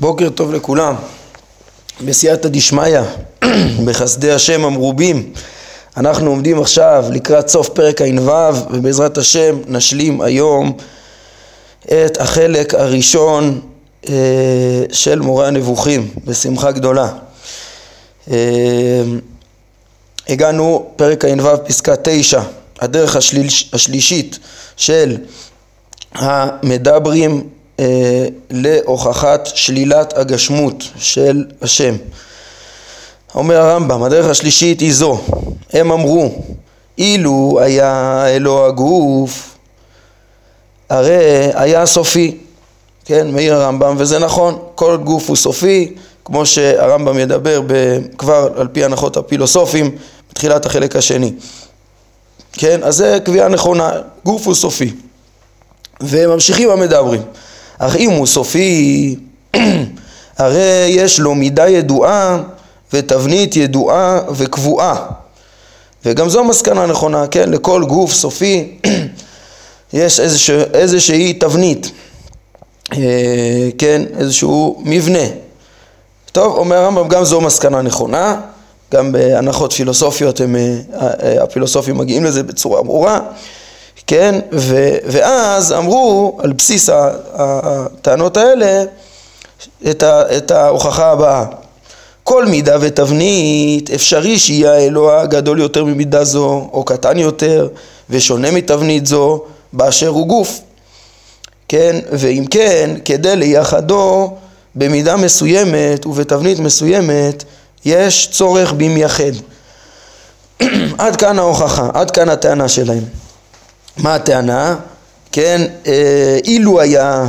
בוקר טוב לכולם, בסייעתא דשמיא, בחסדי השם המרובים, אנחנו עומדים עכשיו לקראת סוף פרק ע"ו ובעזרת השם נשלים היום את החלק הראשון אה, של מורה הנבוכים בשמחה גדולה. אה, הגענו פרק ע"ו פסקה תשע, הדרך השליש, השלישית של המדברים להוכחת שלילת הגשמות של השם. אומר הרמב"ם, הדרך השלישית היא זו, הם אמרו, אילו היה אלוה הגוף, הרי היה סופי, כן, מעיר הרמב"ם, וזה נכון, כל גוף הוא סופי, כמו שהרמב"ם ידבר כבר על פי הנחות הפילוסופים בתחילת החלק השני. כן, אז זה קביעה נכונה, גוף הוא סופי. וממשיכים המדברים. אך אם הוא סופי, הרי יש לו מידה ידועה ותבנית ידועה וקבועה. וגם זו מסקנה נכונה, כן? לכל גוף סופי יש איזושה, איזושהי תבנית, אה, כן? איזשהו מבנה. טוב, אומר הרמב"ם, גם זו מסקנה נכונה, גם בהנחות פילוסופיות הם, אה, אה, הפילוסופים מגיעים לזה בצורה ברורה. כן? ו, ואז אמרו על בסיס הטענות האלה את, ה, את ההוכחה הבאה. כל מידה ותבנית אפשרי שיהיה האלוה גדול יותר ממידה זו או קטן יותר ושונה מתבנית זו באשר הוא גוף. כן? ואם כן, כדי לייחדו במידה מסוימת ובתבנית מסוימת יש צורך במייחד. עד כאן ההוכחה, עד כאן הטענה שלהם. מה הטענה? כן, אה, אילו היה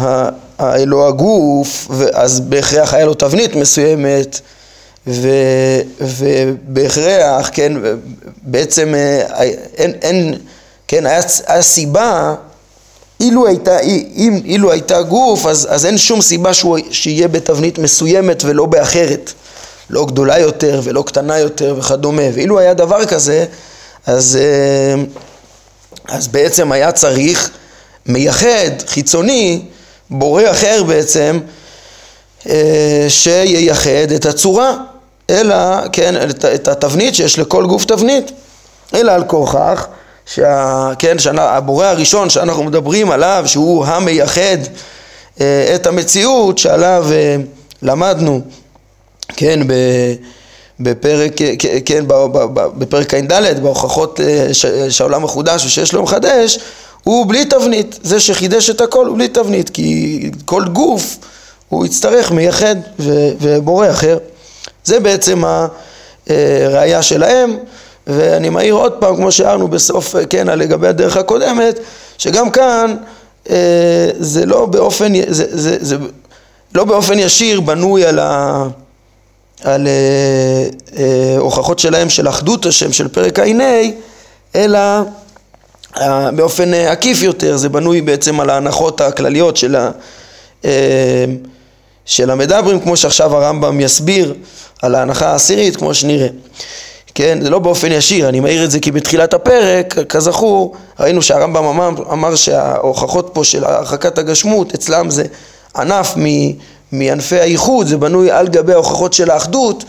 האלוה הגוף, אז בהכרח היה לו תבנית מסוימת, ו, ובהכרח, כן, בעצם אה, אין, אין כן, היה, היה סיבה, אילו הייתה, אם, אילו הייתה גוף, אז, אז אין שום סיבה שהוא, שיהיה בתבנית מסוימת ולא באחרת, לא גדולה יותר ולא קטנה יותר וכדומה, ואילו היה דבר כזה, אז... אה, אז בעצם היה צריך מייחד, חיצוני, בורא אחר בעצם, אה, שייחד את הצורה, אלא, כן, את, התבנית שיש לכל גוף תבנית, אלא על כוכך, שה, כן, שהבורא הראשון שאנחנו מדברים עליו, שהוא המייחד אה, את המציאות שעליו אה, למדנו, כן, ב... בפרק, כן, בפרק ע"ד, בהוכחות אה, שהעולם מחודש ושיש לו מחדש, הוא בלי תבנית, זה שחידש את הכל הוא בלי תבנית, כי כל גוף הוא יצטרך מייחד ובורא אחר. זה בעצם הראייה שלהם, ואני מעיר עוד פעם, כמו שהערנו בסוף, כן, לגבי הדרך הקודמת, שגם כאן אה, זה לא באופן, זה, זה, זה לא באופן ישיר בנוי על ה... על אה, אה, הוכחות שלהם של אחדות השם של פרק ע"ה, אלא אה, באופן אה, עקיף יותר, זה בנוי בעצם על ההנחות הכלליות של, ה, אה, של המדברים, כמו שעכשיו הרמב"ם יסביר על ההנחה העשירית, כמו שנראה. כן, זה לא באופן ישיר, אני מעיר את זה כי בתחילת הפרק, כזכור, ראינו שהרמב"ם אמר, אמר שההוכחות פה של הרחקת הגשמות, אצלם זה ענף. מענפי הייחוד, זה בנוי על גבי ההוכחות של האחדות,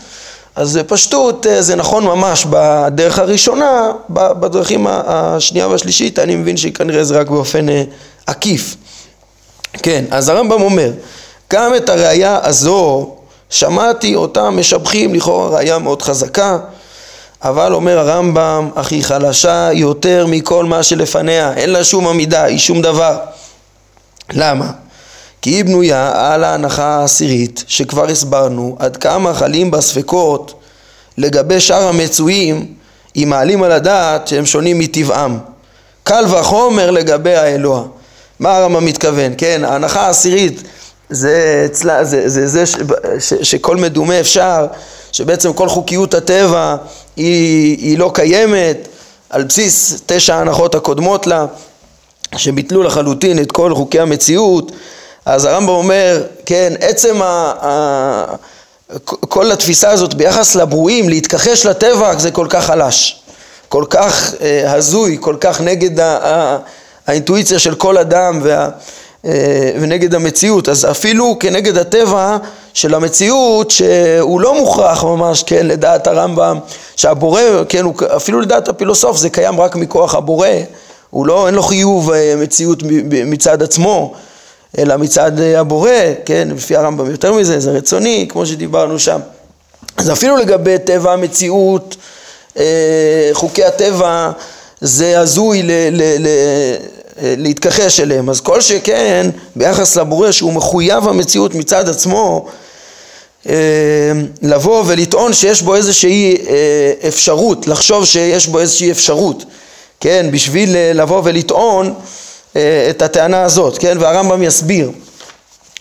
אז בפשטות אה, זה נכון ממש בדרך הראשונה, בדרכים השנייה והשלישית, אני מבין שכנראה זה רק באופן אה, עקיף. כן, אז הרמב"ם אומר, גם את הראייה הזו שמעתי אותם משבחים, לכאורה ראייה מאוד חזקה, אבל אומר הרמב"ם, אך היא חלשה יותר מכל מה שלפניה, אין לה שום עמידה, היא שום דבר. למה? כי היא בנויה על ההנחה העשירית שכבר הסברנו עד כמה חלים בה ספקות לגבי שאר המצויים אם מעלים על הדעת שהם שונים מטבעם. קל וחומר לגבי האלוה. מה הרמב"ם מתכוון? כן, ההנחה העשירית זה אצלה, זה, זה, זה ש, ש, שכל מדומה אפשר, שבעצם כל חוקיות הטבע היא, היא לא קיימת על בסיס תשע ההנחות הקודמות לה, שביטלו לחלוטין את כל חוקי המציאות אז הרמב"ם אומר, כן, עצם ה... ה... כל התפיסה הזאת ביחס לברואים, להתכחש לטבע, זה כל כך חלש, כל כך אה, הזוי, כל כך נגד ה... ה... האינטואיציה של כל אדם וה... ונגד המציאות, אז אפילו כנגד הטבע של המציאות שהוא לא מוכרח ממש, כן, לדעת הרמב"ם, שהבורא, כן, הוא, אפילו לדעת הפילוסוף זה קיים רק מכוח הבורא, הוא לא, אין לו חיוב מציאות מצד עצמו, אלא מצד הבורא, כן, לפי הרמב"ם יותר מזה, זה רצוני, כמו שדיברנו שם. אז אפילו לגבי טבע המציאות, חוקי הטבע, זה הזוי ל, ל, ל, להתכחש אליהם. אז כל שכן, ביחס לבורא שהוא מחויב המציאות מצד עצמו, אה, לבוא ולטעון שיש בו איזושהי אה, אפשרות, לחשוב שיש בו איזושהי אפשרות, כן, בשביל אה, לבוא ולטעון את הטענה הזאת, כן, והרמב"ם יסביר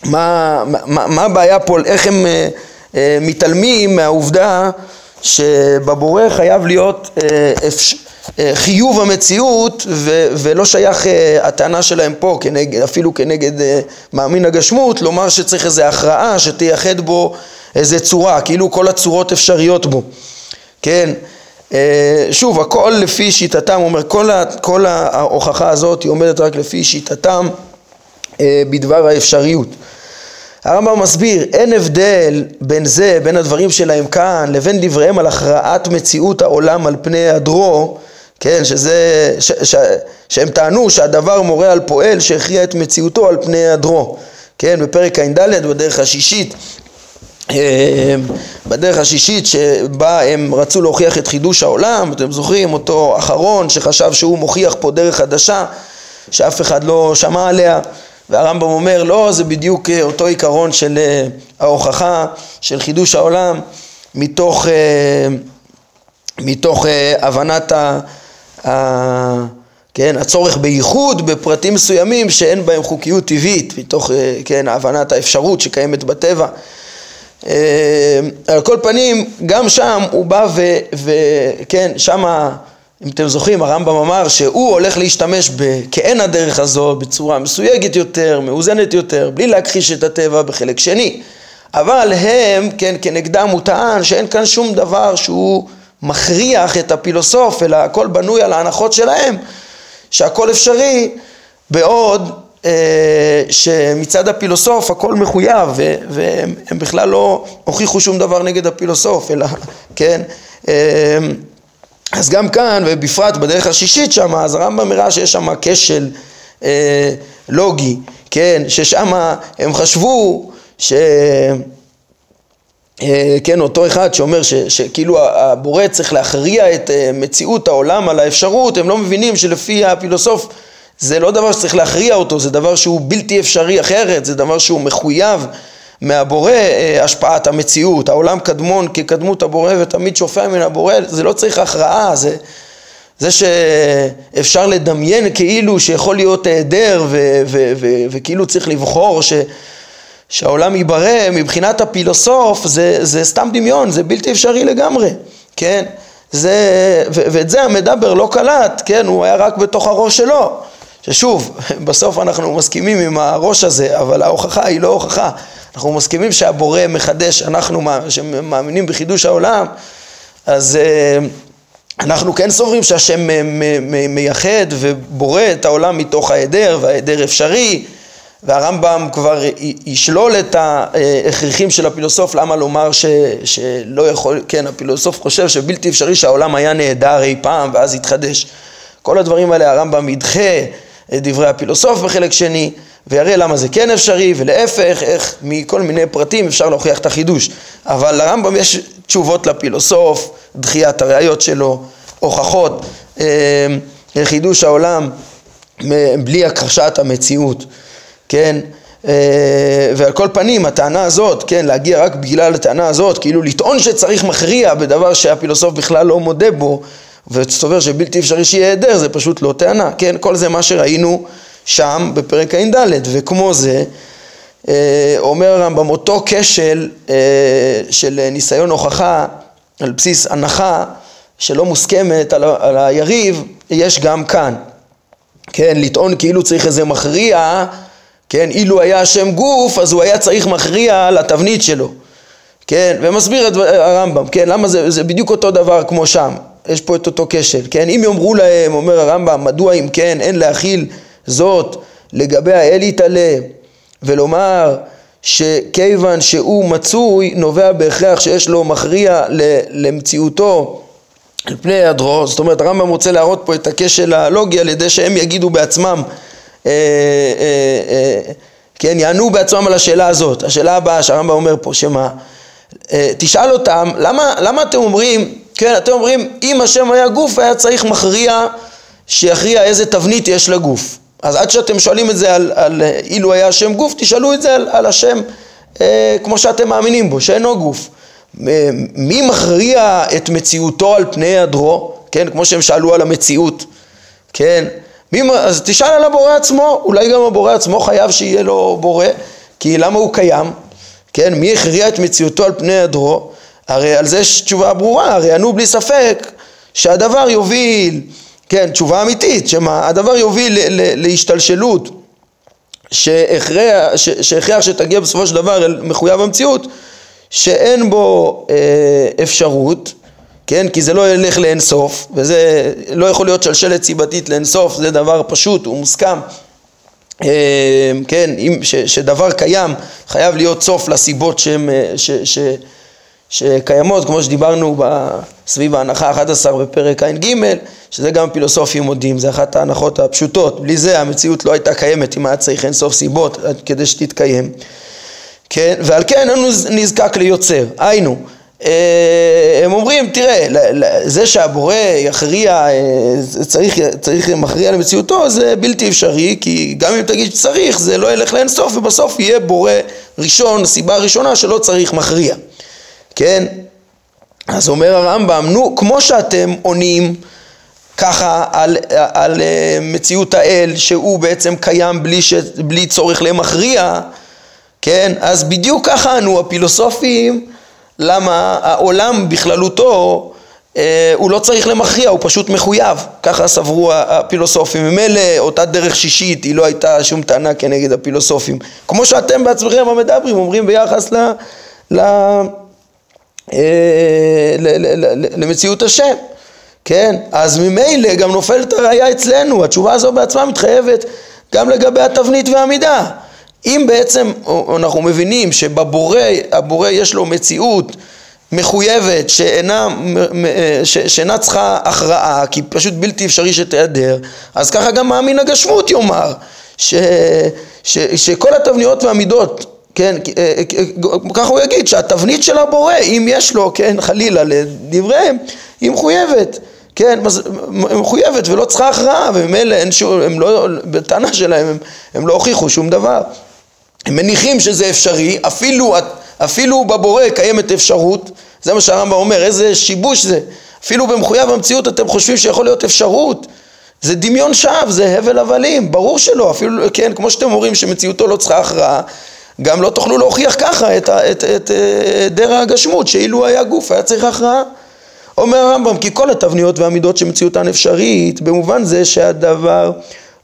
מה, מה, מה הבעיה פה, איך הם מתעלמים מהעובדה שבבורא חייב להיות אה, חיוב המציאות ו- ולא שייך הטענה שלהם פה כנגד, אפילו כנגד מאמין הגשמות לומר שצריך איזו הכרעה שתייחד בו איזה צורה כאילו כל הצורות אפשריות בו. כן שוב הכל לפי שיטתם הוא אומר כל, ה- כל ההוכחה הזאת היא עומדת רק לפי שיטתם uh, בדבר האפשריות. הרמב"ם מסביר, אין הבדל בין זה, בין הדברים שלהם כאן, לבין דבריהם על הכרעת מציאות העולם על פני הדרו, כן, שזה, ש, ש, שהם טענו שהדבר מורה על פועל שהכריע את מציאותו על פני הדרו, כן, בפרק ע"ד בדרך השישית אה, בדרך השישית שבה הם רצו להוכיח את חידוש העולם, אתם זוכרים אותו אחרון שחשב שהוא מוכיח פה דרך חדשה שאף אחד לא שמע עליה והרמב"ם אומר לא זה בדיוק אה, אותו עיקרון של אה, ההוכחה של חידוש העולם מתוך, מתוך הבנת ה... כן, הצורך בייחוד בפרטים מסוימים שאין בהם חוקיות טבעית מתוך כן, הבנת האפשרות שקיימת בטבע. אה, על כל פנים, גם שם הוא בא וכן, שם, אם אתם זוכרים, הרמב"ם אמר שהוא הולך להשתמש בכעין הדרך הזו בצורה מסויגת יותר, מאוזנת יותר, בלי להכחיש את הטבע בחלק שני. אבל הם, כן, כנגדם הוא טען שאין כאן שום דבר שהוא מכריח את הפילוסוף, אלא הכל בנוי על ההנחות שלהם, שהכל אפשרי, בעוד שמצד הפילוסוף הכל מחויב, והם בכלל לא הוכיחו שום דבר נגד הפילוסוף, אלא, כן, אה, אז גם כאן, ובפרט בדרך השישית שם, אז הרמב"ם הראה שיש שם כשל אה, לוגי, כן, ששם הם חשבו ש... אה, כן, אותו אחד שאומר ש, שכאילו הבורא צריך להכריע את אה, מציאות העולם על האפשרות, הם לא מבינים שלפי הפילוסוף זה לא דבר שצריך להכריע אותו, זה דבר שהוא בלתי אפשרי אחרת, זה דבר שהוא מחויב מהבורא אה, השפעת המציאות, העולם קדמון כקדמות הבורא ותמיד שופע מן הבורא, זה לא צריך הכרעה, זה, זה שאפשר לדמיין כאילו שיכול להיות היעדר וכאילו צריך לבחור ש... שהעולם ייברא מבחינת הפילוסוף זה, זה סתם דמיון, זה בלתי אפשרי לגמרי, כן? זה, ו, ואת זה המדבר לא קלט, כן? הוא היה רק בתוך הראש שלו. ששוב, בסוף אנחנו מסכימים עם הראש הזה, אבל ההוכחה היא לא הוכחה. אנחנו מסכימים שהבורא מחדש, אנחנו שמאמינים בחידוש העולם, אז אה, אנחנו כן סוברים שהשם מייחד ובורא את העולם מתוך ההיעדר, וההיעדר אפשרי. והרמב"ם כבר ישלול את ההכרחים של הפילוסוף, למה לומר ש, שלא יכול, כן, הפילוסוף חושב שבלתי אפשרי שהעולם היה נהדר אי פעם ואז יתחדש. כל הדברים האלה הרמב"ם ידחה את דברי הפילוסוף בחלק שני ויראה למה זה כן אפשרי ולהפך, איך מכל מיני פרטים אפשר להוכיח את החידוש. אבל לרמב"ם יש תשובות לפילוסוף, דחיית הראיות שלו, הוכחות, אה, חידוש העולם בלי הכחשת המציאות. כן? אה, ועל כל פנים הטענה הזאת, כן, להגיע רק בגלל הטענה הזאת, כאילו לטעון שצריך מכריע בדבר שהפילוסוף בכלל לא מודה בו וסובר שבלתי אפשרי שיהיה היעדר, זה פשוט לא טענה, כן? כל זה מה שראינו שם בפרק ע"ד, וכמו זה אה, אומר הרמב"ם אותו כשל אה, של ניסיון הוכחה על בסיס הנחה שלא מוסכמת על, על היריב, יש גם כאן, כן? לטעון כאילו צריך איזה מכריע כן, אילו היה השם גוף, אז הוא היה צריך מכריע לתבנית שלו, כן, ומסביר את הרמב"ם, כן, למה זה, זה בדיוק אותו דבר כמו שם, יש פה את אותו כשל, כן, אם יאמרו להם, אומר הרמב"ם, מדוע אם כן אין להכיל זאת לגבי האל יתעלה ולומר שכיוון שהוא מצוי נובע בהכרח שיש לו מכריע למציאותו על פני היעדרו, זאת אומרת הרמב"ם רוצה להראות פה את הכשל הלוגי על ידי שהם יגידו בעצמם, אה, אה, אה, כן, יענו בעצמם על השאלה הזאת, השאלה הבאה שהרמב"ם אומר פה, שמה, אה, תשאל אותם, למה, למה אתם אומרים, כן, אתם אומרים, אם השם היה גוף היה צריך מכריע שיכריע איזה תבנית יש לגוף. אז עד שאתם שואלים את זה על, על אילו היה השם גוף, תשאלו את זה על, על השם אה, כמו שאתם מאמינים בו, שאינו גוף. מי מכריע את מציאותו על פני היעדרו, כן, כמו שהם שאלו על המציאות, כן, מי, אז תשאל על הבורא עצמו, אולי גם הבורא עצמו חייב שיהיה לו בורא, כי למה הוא קיים, כן, מי הכריע את מציאותו על פני היעדרו, הרי על זה יש תשובה ברורה, הרי ענו בלי ספק שהדבר יוביל, כן, תשובה אמיתית, שמה, הדבר יוביל להשתלשלות שהכרח שתגיע בסופו של דבר אל מחויב המציאות שאין בו אה, אפשרות, כן, כי זה לא ילך לאינסוף, וזה לא יכול להיות שלשלת סיבתית לאינסוף, זה דבר פשוט, הוא מוסכם, אה, כן, אם, ש, שדבר קיים, חייב להיות סוף לסיבות שהם, אה, ש, ש, שקיימות, כמו שדיברנו סביב ההנחה 11 בפרק ע"ג, שזה גם פילוסופים מודים, זה אחת ההנחות הפשוטות, בלי זה המציאות לא הייתה קיימת אם היה צריך אינסוף סיבות כדי שתתקיים. כן, ועל כן אין נזקק ליוצר, היינו, אה, הם אומרים, תראה, זה שהבורא יכריע, אה, צריך, צריך מכריע למציאותו, זה בלתי אפשרי, כי גם אם תגיד שצריך, זה לא ילך לאינסוף, ובסוף יהיה בורא ראשון, סיבה ראשונה שלא צריך מכריע, כן? אז אומר הרמב"ם, נו, כמו שאתם עונים ככה על, על אה, מציאות האל, שהוא בעצם קיים בלי, ש, בלי צורך למכריע, כן? אז בדיוק ככה ענו הפילוסופים למה העולם בכללותו אה, הוא לא צריך למכריע, הוא פשוט מחויב, ככה סברו הפילוסופים. ממילא אותה דרך שישית היא לא הייתה שום טענה כנגד הפילוסופים. כמו שאתם בעצמכם המדברים אומרים ביחס ל... ל... אה, למציאות השם, כן? אז ממילא גם נופלת הראייה אצלנו, התשובה הזו בעצמה מתחייבת גם לגבי התבנית והמידה. אם בעצם אנחנו מבינים שבבורא, הבורא יש לו מציאות מחויבת שאינה, שאינה צריכה הכרעה כי פשוט בלתי אפשרי שתיעדר אז ככה גם מאמין הגשמות יאמר ש, ש, שכל התבניות והמידות כן, ככה הוא יגיד שהתבנית של הבורא אם יש לו כן חלילה לדבריהם היא מחויבת. כן, מחויבת ולא צריכה הכרעה וממילא אין שום, הם לא, בטענה שלהם הם, הם לא הוכיחו שום דבר. הם מניחים שזה אפשרי, אפילו, אפילו בבורא קיימת אפשרות, זה מה שהרמב"ם אומר, איזה שיבוש זה, אפילו במחויב המציאות אתם חושבים שיכול להיות אפשרות, זה דמיון שווא, זה הבל הבלים, ברור שלא, אפילו, כן, כמו שאתם אומרים שמציאותו לא צריכה הכרעה, גם לא תוכלו להוכיח ככה את, את, את, את דר הגשמות, שאילו היה גוף היה צריך הכרעה. אומר הרמב"ם, כי כל התבניות והמידות שמציאותן אפשרית, במובן זה שהדבר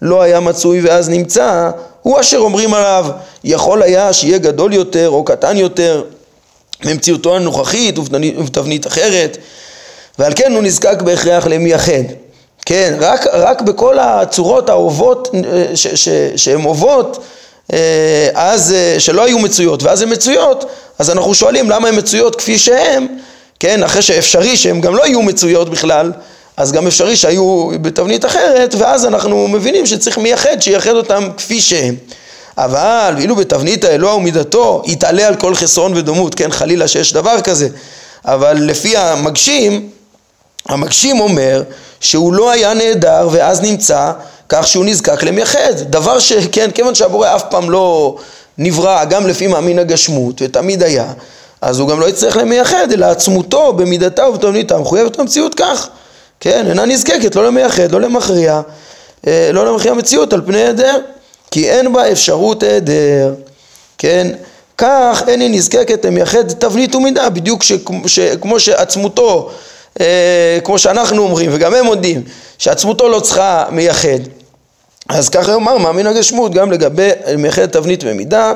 לא היה מצוי ואז נמצא, הוא אשר אומרים עליו, יכול היה שיהיה גדול יותר או קטן יותר ממציאותו הנוכחית ובתבנית אחרת, ועל כן הוא נזקק בהכרח למייחד. כן, רק, רק בכל הצורות האהובות, שהן אוהבות, אה, אז אה, שלא היו מצויות, ואז הן מצויות, אז אנחנו שואלים למה הן מצויות כפי שהן, כן, אחרי שאפשרי שהן גם לא יהיו מצויות בכלל, אז גם אפשרי שהיו בתבנית אחרת, ואז אנחנו מבינים שצריך מייחד, שייחד אותם כפי שהם. אבל ואילו בתבנית האלוה ומידתו יתעלה על כל חסרון ודומות, כן חלילה שיש דבר כזה, אבל לפי המגשים, המגשים אומר שהוא לא היה נהדר ואז נמצא כך שהוא נזקק למייחד, דבר שכן, כיוון שהבורא אף פעם לא נברא גם לפי מאמין הגשמות ותמיד היה, אז הוא גם לא יצטרך למייחד אלא עצמותו במידתה ובתבניתה מחויבת המציאות כך. כן, אינה נזקקת לא למייחד, לא למכריע, אה, לא למכריע מציאות על פני היעדר, כי אין בה אפשרות היעדר, כן, כך אין היא נזקקת למייחד תבנית ומידה, בדיוק שכמו, שכמו שעצמותו, אה, כמו שאנחנו אומרים וגם הם מודים, שעצמותו לא צריכה מייחד, אז ככה יאמר מאמין הגשמות גם לגבי מייחד תבנית ומידה,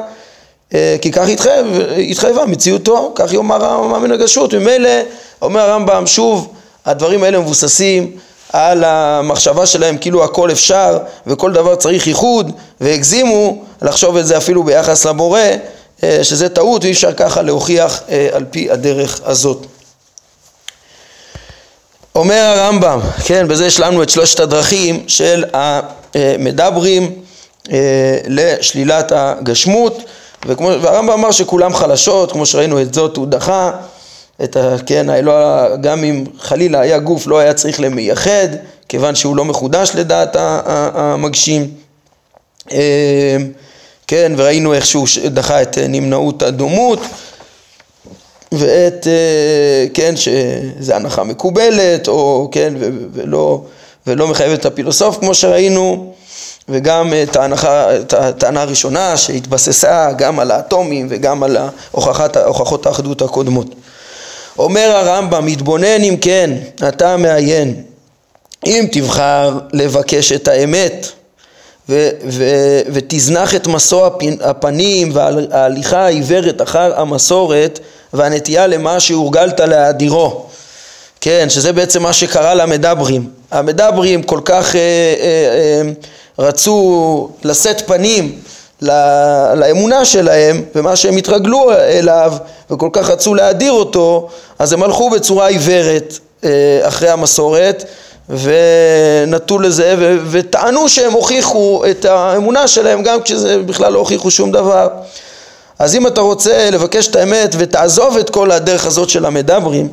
אה, כי כך התחייב, התחייבה מציאותו, כך יאמר מאמין הגשמות, ממילא אומר הרמב"ם שוב הדברים האלה מבוססים על המחשבה שלהם כאילו הכל אפשר וכל דבר צריך ייחוד והגזימו לחשוב את זה אפילו ביחס לבורא אה, שזה טעות ואי אפשר ככה להוכיח אה, על פי הדרך הזאת. אומר הרמב"ם, כן, בזה יש לנו את שלושת הדרכים של המדברים אה, לשלילת הגשמות וכמו, והרמב"ם אמר שכולם חלשות, כמו שראינו את זאת הוא דחה את ה... כן, האלוה, גם אם חלילה היה גוף לא היה צריך למייחד כיוון שהוא לא מחודש לדעת המגשים. כן, וראינו איך שהוא דחה את נמנעות הדומות ואת, אה, כן, שזה הנחה מקובלת, או כן, ולא, ולא מחייבת את הפילוסוף כמו שראינו, וגם את ההנחה, את הטענה הראשונה שהתבססה גם על האטומים וגם על הוכחת, הוכחות האחדות הקודמות. אומר הרמב"ם, מתבונן אם כן, אתה מעיין, אם תבחר לבקש את האמת ו- ו- ותזנח את מסוע הפנים וההליכה העיוורת אחר המסורת והנטייה למה שהורגלת להאדירו. כן, שזה בעצם מה שקרה למדברים. המדברים כל כך אה, אה, אה, רצו לשאת פנים לאמונה שלהם ומה שהם התרגלו אליו וכל כך רצו להדיר אותו אז הם הלכו בצורה עיוורת אה, אחרי המסורת ונטו לזה ו- וטענו שהם הוכיחו את האמונה שלהם גם כשזה בכלל לא הוכיחו שום דבר אז אם אתה רוצה לבקש את האמת ותעזוב את כל הדרך הזאת של המדברים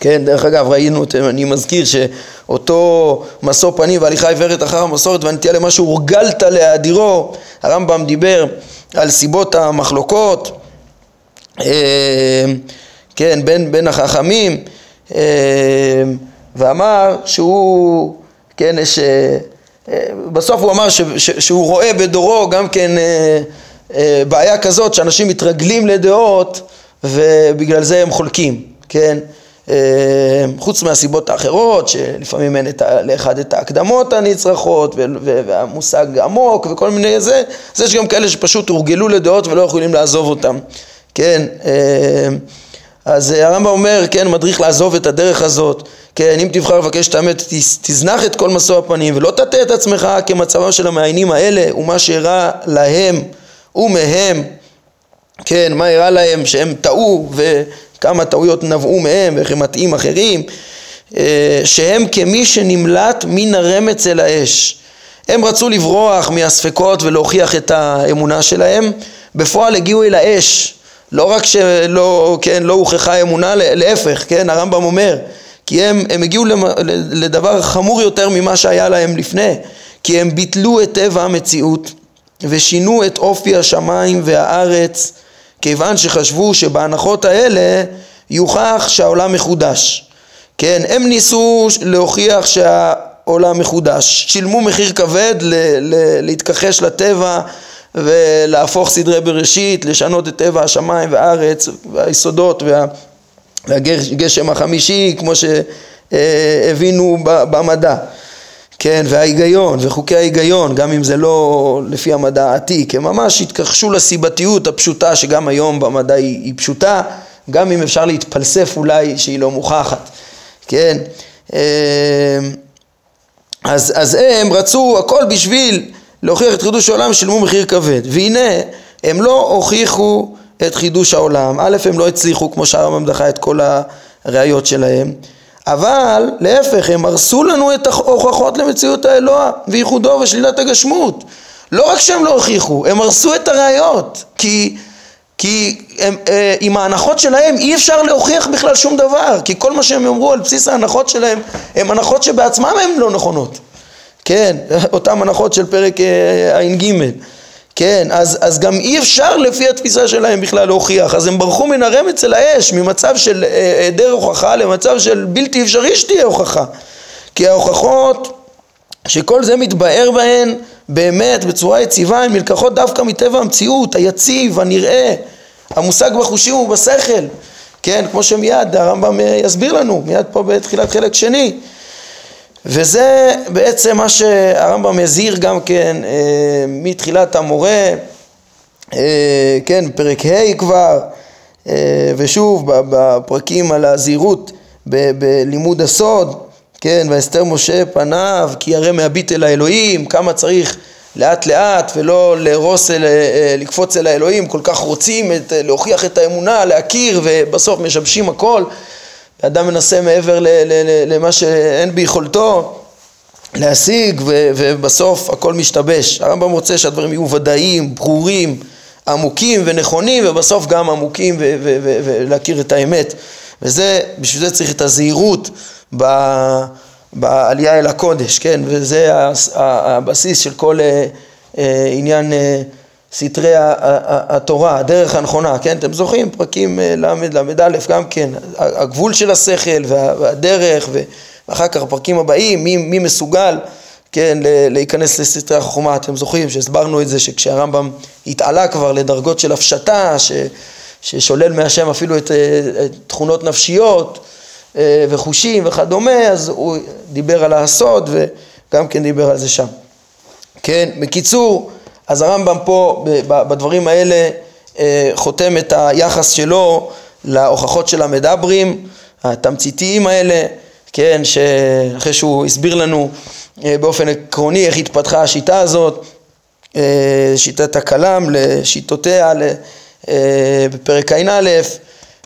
כן, דרך אגב ראינו, אני מזכיר שאותו משוא פנים והליכה עיוורת אחר המסורת והנטייה למה שהורגלת להאדירו, הרמב"ם דיבר על סיבות המחלוקות, אה, כן, בין, בין החכמים, אה, ואמר שהוא, כן, יש, אה, בסוף הוא אמר ש, ש, שהוא רואה בדורו גם כן בעיה כזאת שאנשים מתרגלים לדעות ובגלל זה הם חולקים, כן? חוץ מהסיבות האחרות, שלפעמים אין את ה, לאחד את ההקדמות הנצרכות והמושג עמוק וכל מיני זה, אז יש גם כאלה שפשוט הורגלו לדעות ולא יכולים לעזוב אותם, כן? אז הרמב"ם אומר, כן, מדריך לעזוב את הדרך הזאת, כן, אם תבחר לבקש את האמת, תזנח את כל משוא הפנים ולא תטה את עצמך כמצבם של המעיינים האלה ומה שאירע להם ומהם, כן, מה אירע להם שהם טעו וכמה טעויות נבעו מהם ואיך הם מטעים אחרים, אה, שהם כמי שנמלט מן הרמץ אל האש. הם רצו לברוח מהספקות ולהוכיח את האמונה שלהם, בפועל הגיעו אל האש. לא רק שלא, כן, לא הוכחה אמונה, להפך, כן, הרמב"ם אומר, כי הם, הם הגיעו לדבר חמור יותר ממה שהיה להם לפני, כי הם ביטלו את טבע המציאות ושינו את אופי השמיים והארץ, כיוון שחשבו שבהנחות האלה יוכח שהעולם מחודש. כן, הם ניסו להוכיח שהעולם מחודש, שילמו מחיר כבד ל- ל- להתכחש לטבע ולהפוך סדרי בראשית, לשנות את טבע השמיים והארץ והיסודות וה, והגשם החמישי כמו שהבינו במדע, כן, וההיגיון וחוקי ההיגיון, גם אם זה לא לפי המדע העתיק, הם ממש התכחשו לסיבתיות הפשוטה שגם היום במדע היא, היא פשוטה, גם אם אפשר להתפלסף אולי שהיא לא מוכחת, כן, אז, אז הם רצו הכל בשביל להוכיח את חידוש העולם שילמו מחיר כבד. והנה הם לא הוכיחו את חידוש העולם. א' הם לא הצליחו כמו שהרמב"ם דחה את כל הראיות שלהם אבל להפך הם הרסו לנו את ההוכחות למציאות האלוה וייחודו ושלילת הגשמות. לא רק שהם לא הוכיחו הם הרסו את הראיות כי כי הם, אה, עם ההנחות שלהם אי אפשר להוכיח בכלל שום דבר כי כל מה שהם אמרו על בסיס ההנחות שלהם הם הנחות שבעצמם הן לא נכונות. כן, אותן הנחות של פרק אה, ע"ג, כן, אז, אז גם אי אפשר לפי התפיסה שלהם בכלל להוכיח, אז הם ברחו מן הרמץ אל האש, ממצב של אה, היעדר הוכחה למצב של בלתי אפשרי שתהיה הוכחה, כי ההוכחות שכל זה מתבאר בהן באמת בצורה יציבה הן נלקחות דווקא מטבע המציאות, היציב, הנראה, המושג בחושים ובשכל, כן, כמו שמיד הרמב"ם אה, יסביר לנו, מיד פה בתחילת חלק שני וזה בעצם מה שהרמב"ם הזהיר גם כן אה, מתחילת המורה, אה, כן, פרק ה' כבר, אה, ושוב בפרקים על הזהירות בלימוד הסוד, כן, ואסתר משה פניו, כי הרי מהביט אל האלוהים, כמה צריך לאט לאט ולא להרוס, אל, אה, לקפוץ אל האלוהים, כל כך רוצים את, להוכיח את האמונה, להכיר ובסוף משבשים הכל. אדם מנסה מעבר למה שאין ביכולתו להשיג ו, ובסוף הכל משתבש. הרמב"ם רוצה שהדברים יהיו ודאיים, ברורים, עמוקים ונכונים ובסוף גם עמוקים ולהכיר את האמת. וזה, בשביל זה צריך את הזהירות ב... בעלייה אל הקודש, כן? וזה הבסיס של כל אה, אה, עניין אה, סתרי התורה, הדרך הנכונה, כן? אתם זוכרים? פרקים ל"א גם כן, הגבול של השכל והדרך ואחר כך הפרקים הבאים, מי, מי מסוגל, כן, להיכנס לסתרי החוכמה, אתם זוכרים שהסברנו את זה שכשהרמב"ם התעלה כבר לדרגות של הפשטה, ש, ששולל מהשם אפילו את, את תכונות נפשיות אה, וחושים וכדומה, אז הוא דיבר על הסוד וגם כן דיבר על זה שם. כן, בקיצור, אז הרמב"ם פה בדברים האלה אה, חותם את היחס שלו להוכחות של המדברים, התמציתיים האלה, כן, שאחרי שהוא הסביר לנו אה, באופן עקרוני איך התפתחה השיטה הזאת, שיטת הכלם לשיטותיה בפרק ע"א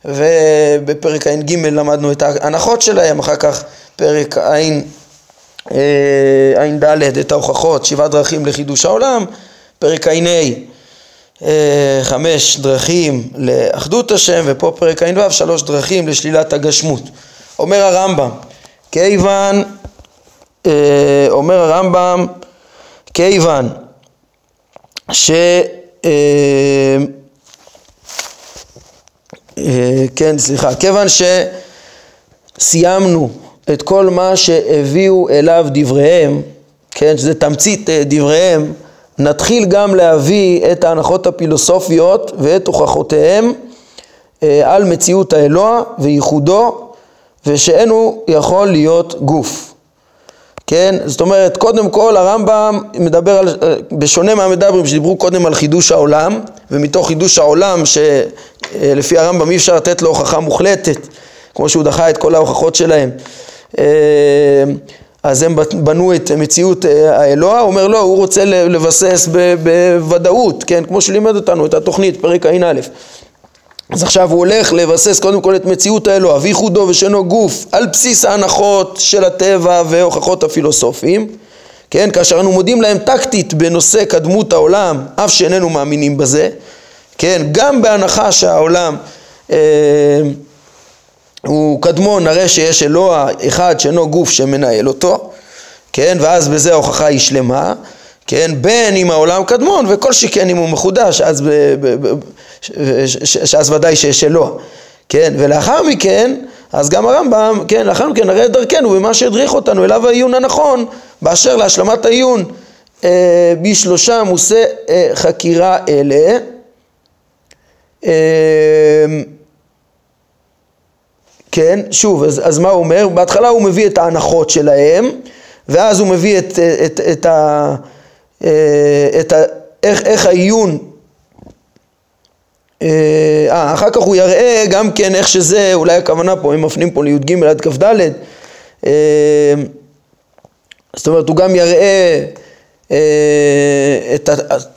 ובפרק ע"ג למדנו את ההנחות שלהם, אחר כך פרק ע"ד אה, את ההוכחות, שבעה דרכים לחידוש העולם, פרק ע"ה אה, חמש דרכים לאחדות השם, ופה פרק ע"ו שלוש דרכים לשלילת הגשמות. אומר הרמב"ם, כיוון, אה, אומר הרמב"ם, כיוון ש... אה, כן, סליחה, כיוון שסיימנו את כל מה שהביאו אליו דבריהם, כן, שזה תמצית דבריהם, נתחיל גם להביא את ההנחות הפילוסופיות ואת הוכחותיהם אה, על מציאות האלוה וייחודו ושאין הוא יכול להיות גוף. כן? זאת אומרת, קודם כל הרמב"ם מדבר על, בשונה מהמדברים שדיברו קודם על חידוש העולם, ומתוך חידוש העולם שלפי הרמב"ם אי אפשר לתת לו הוכחה מוחלטת, כמו שהוא דחה את כל ההוכחות שלהם. אז הם בנו את מציאות אה, האלוה, הוא אומר לא, הוא רוצה לבסס בוודאות, כן, כמו שלימד אותנו את התוכנית, פרק ע"א. אז עכשיו הוא הולך לבסס קודם כל את מציאות האלוה וייחודו ושאינו גוף על בסיס ההנחות של הטבע והוכחות הפילוסופיים. כן, כאשר אנו מודים להם טקטית בנושא קדמות העולם אף שאיננו מאמינים בזה. כן, גם בהנחה שהעולם אה, הוא קדמון נראה שיש אלוה אחד שאינו גוף שמנהל אותו כן, ואז בזה ההוכחה היא שלמה כן, בין אם העולם קדמון וכל שכן אם הוא מחודש, אז, ב, ב, ב, שאז ודאי שיש אלוה, כן, ולאחר מכן, אז גם הרמב"ם, כן, לאחר מכן את דרכנו ומה שהדריך אותנו אליו העיון הנכון, באשר להשלמת העיון אה, בשלושה מושא אה, חקירה אלה. אה, כן, שוב, אז, אז מה הוא אומר? בהתחלה הוא מביא את ההנחות שלהם, ואז הוא מביא את, את, את, את ה... אה, את ה, איך, איך העיון, אה, אה, אחר כך הוא יראה גם כן איך שזה, אולי הכוונה פה, הם מפנים פה לי"ג עד כ"ד, אה, זאת אומרת הוא גם יראה אה, את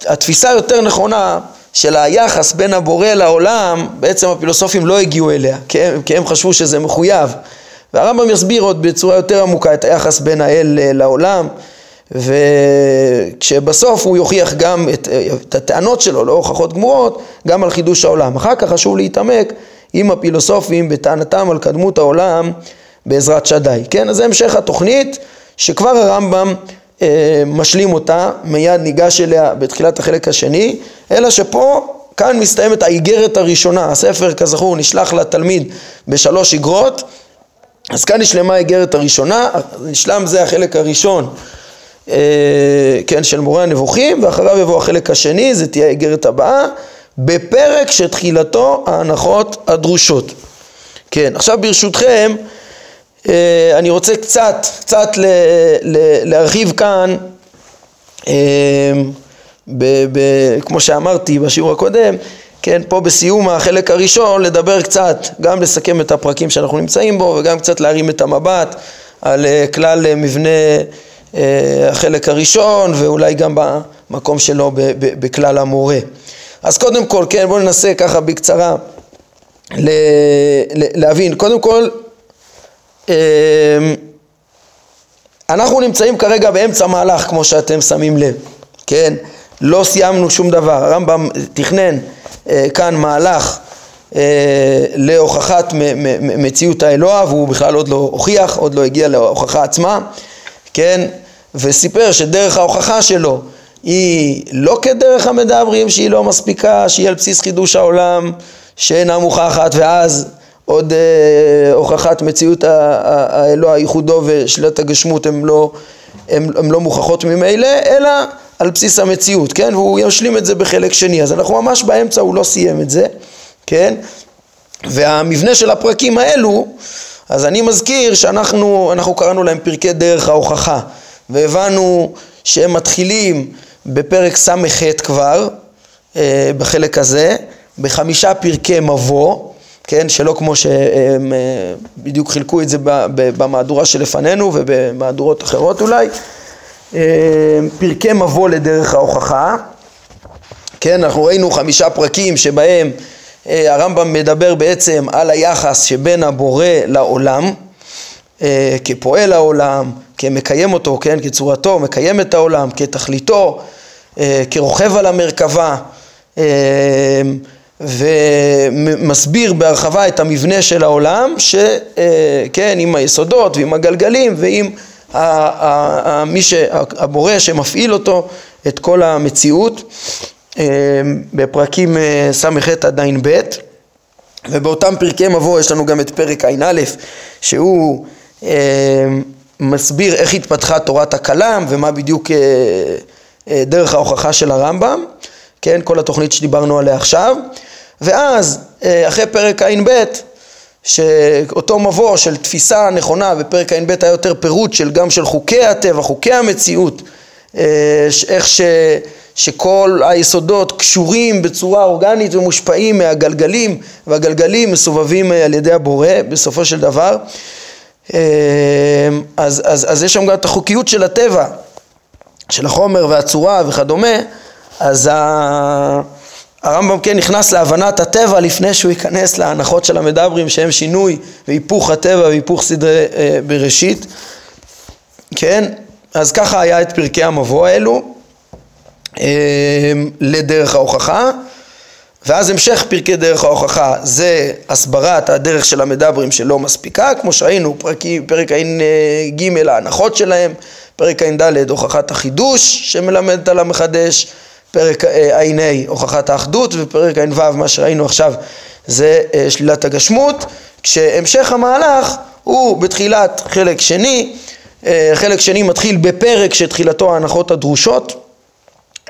התפיסה היותר נכונה של היחס בין הבורא לעולם, בעצם הפילוסופים לא הגיעו אליה, כי הם, כי הם חשבו שזה מחויב. והרמב"ם יסביר עוד בצורה יותר עמוקה את היחס בין האל לעולם. וכשבסוף הוא יוכיח גם את, את הטענות שלו, לא הוכחות גמורות, גם על חידוש העולם. אחר כך חשוב להתעמק עם הפילוסופים בטענתם על קדמות העולם בעזרת שדי. כן, אז זה המשך התוכנית שכבר הרמב"ם אה, משלים אותה, מיד ניגש אליה בתחילת החלק השני, אלא שפה כאן מסתיימת האיגרת הראשונה, הספר כזכור נשלח לתלמיד בשלוש איגרות, אז כאן נשלמה האיגרת הראשונה, נשלם זה החלק הראשון אה, כן, של מורה הנבוכים, ואחריו יבוא החלק השני, זה תהיה האיגרת הבאה, בפרק שתחילתו ההנחות הדרושות. כן, עכשיו ברשותכם, אה, אני רוצה קצת, קצת ל, ל, להרחיב כאן, אה, ב, ב, כמו שאמרתי בשיעור הקודם, כן, פה בסיום החלק הראשון לדבר קצת, גם לסכם את הפרקים שאנחנו נמצאים בו וגם קצת להרים את המבט על כלל מבנה החלק הראשון ואולי גם במקום שלו בכלל המורה. אז קודם כל, כן, בואו ננסה ככה בקצרה להבין. קודם כל, אנחנו נמצאים כרגע באמצע מהלך, כמו שאתם שמים לב, כן? לא סיימנו שום דבר. הרמב"ם תכנן אה, כאן מהלך אה, להוכחת מציאות האלוה, והוא בכלל עוד לא הוכיח, עוד לא הגיע להוכחה עצמה, כן? וסיפר שדרך ההוכחה שלו היא לא כדרך המדברים, שהיא לא מספיקה, שהיא על בסיס חידוש העולם, שאינה מוכחת, ואז עוד אה, הוכחת מציאות האלוה, ייחודו ושלילת הגשמות הם לא, הם, הם לא מוכחות ממילא, אלא על בסיס המציאות, כן? והוא ישלים את זה בחלק שני, אז אנחנו ממש באמצע, הוא לא סיים את זה, כן? והמבנה של הפרקים האלו, אז אני מזכיר שאנחנו אנחנו קראנו להם פרקי דרך ההוכחה, והבנו שהם מתחילים בפרק ס"ח כבר, אה, בחלק הזה, בחמישה פרקי מבוא, כן, שלא כמו שהם אה, בדיוק חילקו את זה במהדורה שלפנינו ובמהדורות אחרות אולי, אה, פרקי מבוא לדרך ההוכחה, כן, אנחנו ראינו חמישה פרקים שבהם אה, הרמב"ם מדבר בעצם על היחס שבין הבורא לעולם, כפועל העולם, כמקיים אותו, כן, כצורתו, מקיים את העולם, כתכליתו, כרוכב על המרכבה, ומסביר בהרחבה את המבנה של העולם, שכן, עם היסודות ועם הגלגלים ועם מי שהבורא שמפעיל אותו, את כל המציאות, אה, בפרקים אה, ס"ח עד ע"ב, ובאותם פרקי מבוא יש לנו גם את פרק ע"א, שהוא אה, מסביר איך התפתחה תורת הכלם ומה בדיוק דרך ההוכחה של הרמב"ם, כן, כל התוכנית שדיברנו עליה עכשיו. ואז אה, אחרי פרק ע"ב, שאותו מבוא של תפיסה נכונה, בפרק ע"ב היה יותר פירוט של גם של חוקי הטבע, חוקי המציאות, אה, איך ש, שכל היסודות קשורים בצורה אורגנית ומושפעים מהגלגלים, והגלגלים מסובבים אה, על ידי הבורא בסופו של דבר. אז, אז, אז יש שם גם את החוקיות של הטבע, של החומר והצורה וכדומה, אז ה... הרמב"ם כן נכנס להבנת הטבע לפני שהוא ייכנס להנחות של המדברים שהם שינוי והיפוך הטבע והיפוך סדרי אה, בראשית, כן? אז ככה היה את פרקי המבוא האלו אה, לדרך ההוכחה ואז המשך פרקי דרך ההוכחה זה הסברת הדרך של המדברים שלא מספיקה, כמו שראינו פרקי, פרק ע"ג ההנחות שלהם, פרק ע"ד הוכחת החידוש שמלמדת על המחדש פרק ע"ה הוכחת האחדות ופרק ע"ו מה שראינו עכשיו זה אה, שלילת הגשמות כשהמשך המהלך הוא בתחילת חלק שני אה, חלק שני מתחיל בפרק שתחילתו ההנחות הדרושות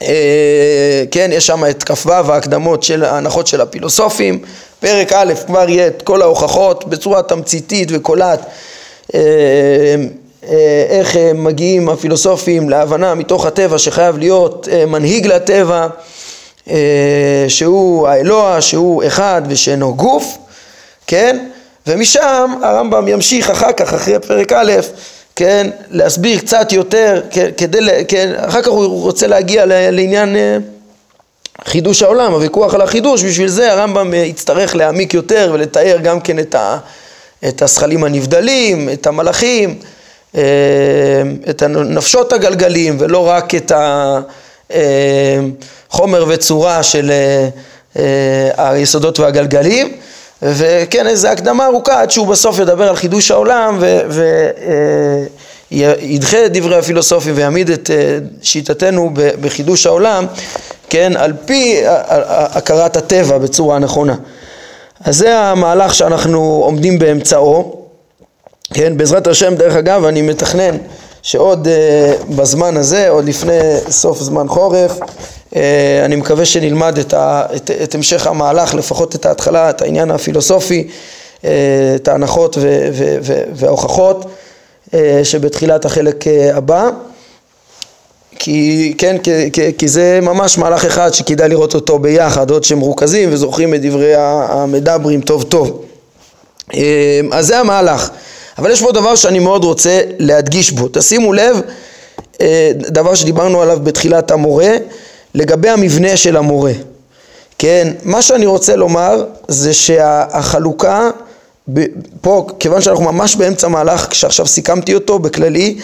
אה, כן, יש שם את כ"ו ההקדמות של ההנחות של הפילוסופים פרק א' כבר יהיה את כל ההוכחות בצורה תמציתית וקולעת אה, איך אה, מגיעים הפילוסופים להבנה מתוך הטבע שחייב להיות אה, מנהיג לטבע שהוא האלוה, שהוא אחד ושאינו גוף, כן? ומשם הרמב"ם ימשיך אחר כך, אחרי פרק א', כן, להסביר קצת יותר, כדי, כן, אחר כך הוא רוצה להגיע לעניין חידוש העולם, הוויכוח על החידוש, בשביל זה הרמב"ם יצטרך להעמיק יותר ולתאר גם כן את, ה, הזכלים הנבדלים, את המלאכים, אה, את הנפשות הגלגלים ולא רק את החומר וצורה של אה, היסודות והגלגלים. וכן איזו הקדמה ארוכה עד שהוא בסוף ידבר על חידוש העולם וידחה אה, את דברי הפילוסופים ויעמיד את שיטתנו בחידוש העולם כן על פי הכרת הטבע בצורה נכונה. אז זה המהלך שאנחנו עומדים באמצעו כן, בעזרת השם, דרך אגב, אני מתכנן שעוד uh, בזמן הזה, עוד לפני סוף זמן חורף, uh, אני מקווה שנלמד את, ה, את, את המשך המהלך, לפחות את ההתחלה, את העניין הפילוסופי, uh, את ההנחות ו, ו, ו, וההוכחות uh, שבתחילת החלק uh, הבא. כי, כן, כי, כי, כי זה ממש מהלך אחד שכדאי לראות אותו ביחד, עוד שמרוכזים וזוכרים את דברי המדברים טוב טוב. אז זה המהלך. אבל יש פה דבר שאני מאוד רוצה להדגיש בו. תשימו לב, אה, דבר שדיברנו עליו בתחילת המורה, לגבי המבנה של המורה. כן, מה שאני רוצה לומר זה שהחלוקה, פה, כיוון שאנחנו ממש באמצע מהלך שעכשיו סיכמתי אותו בכללי,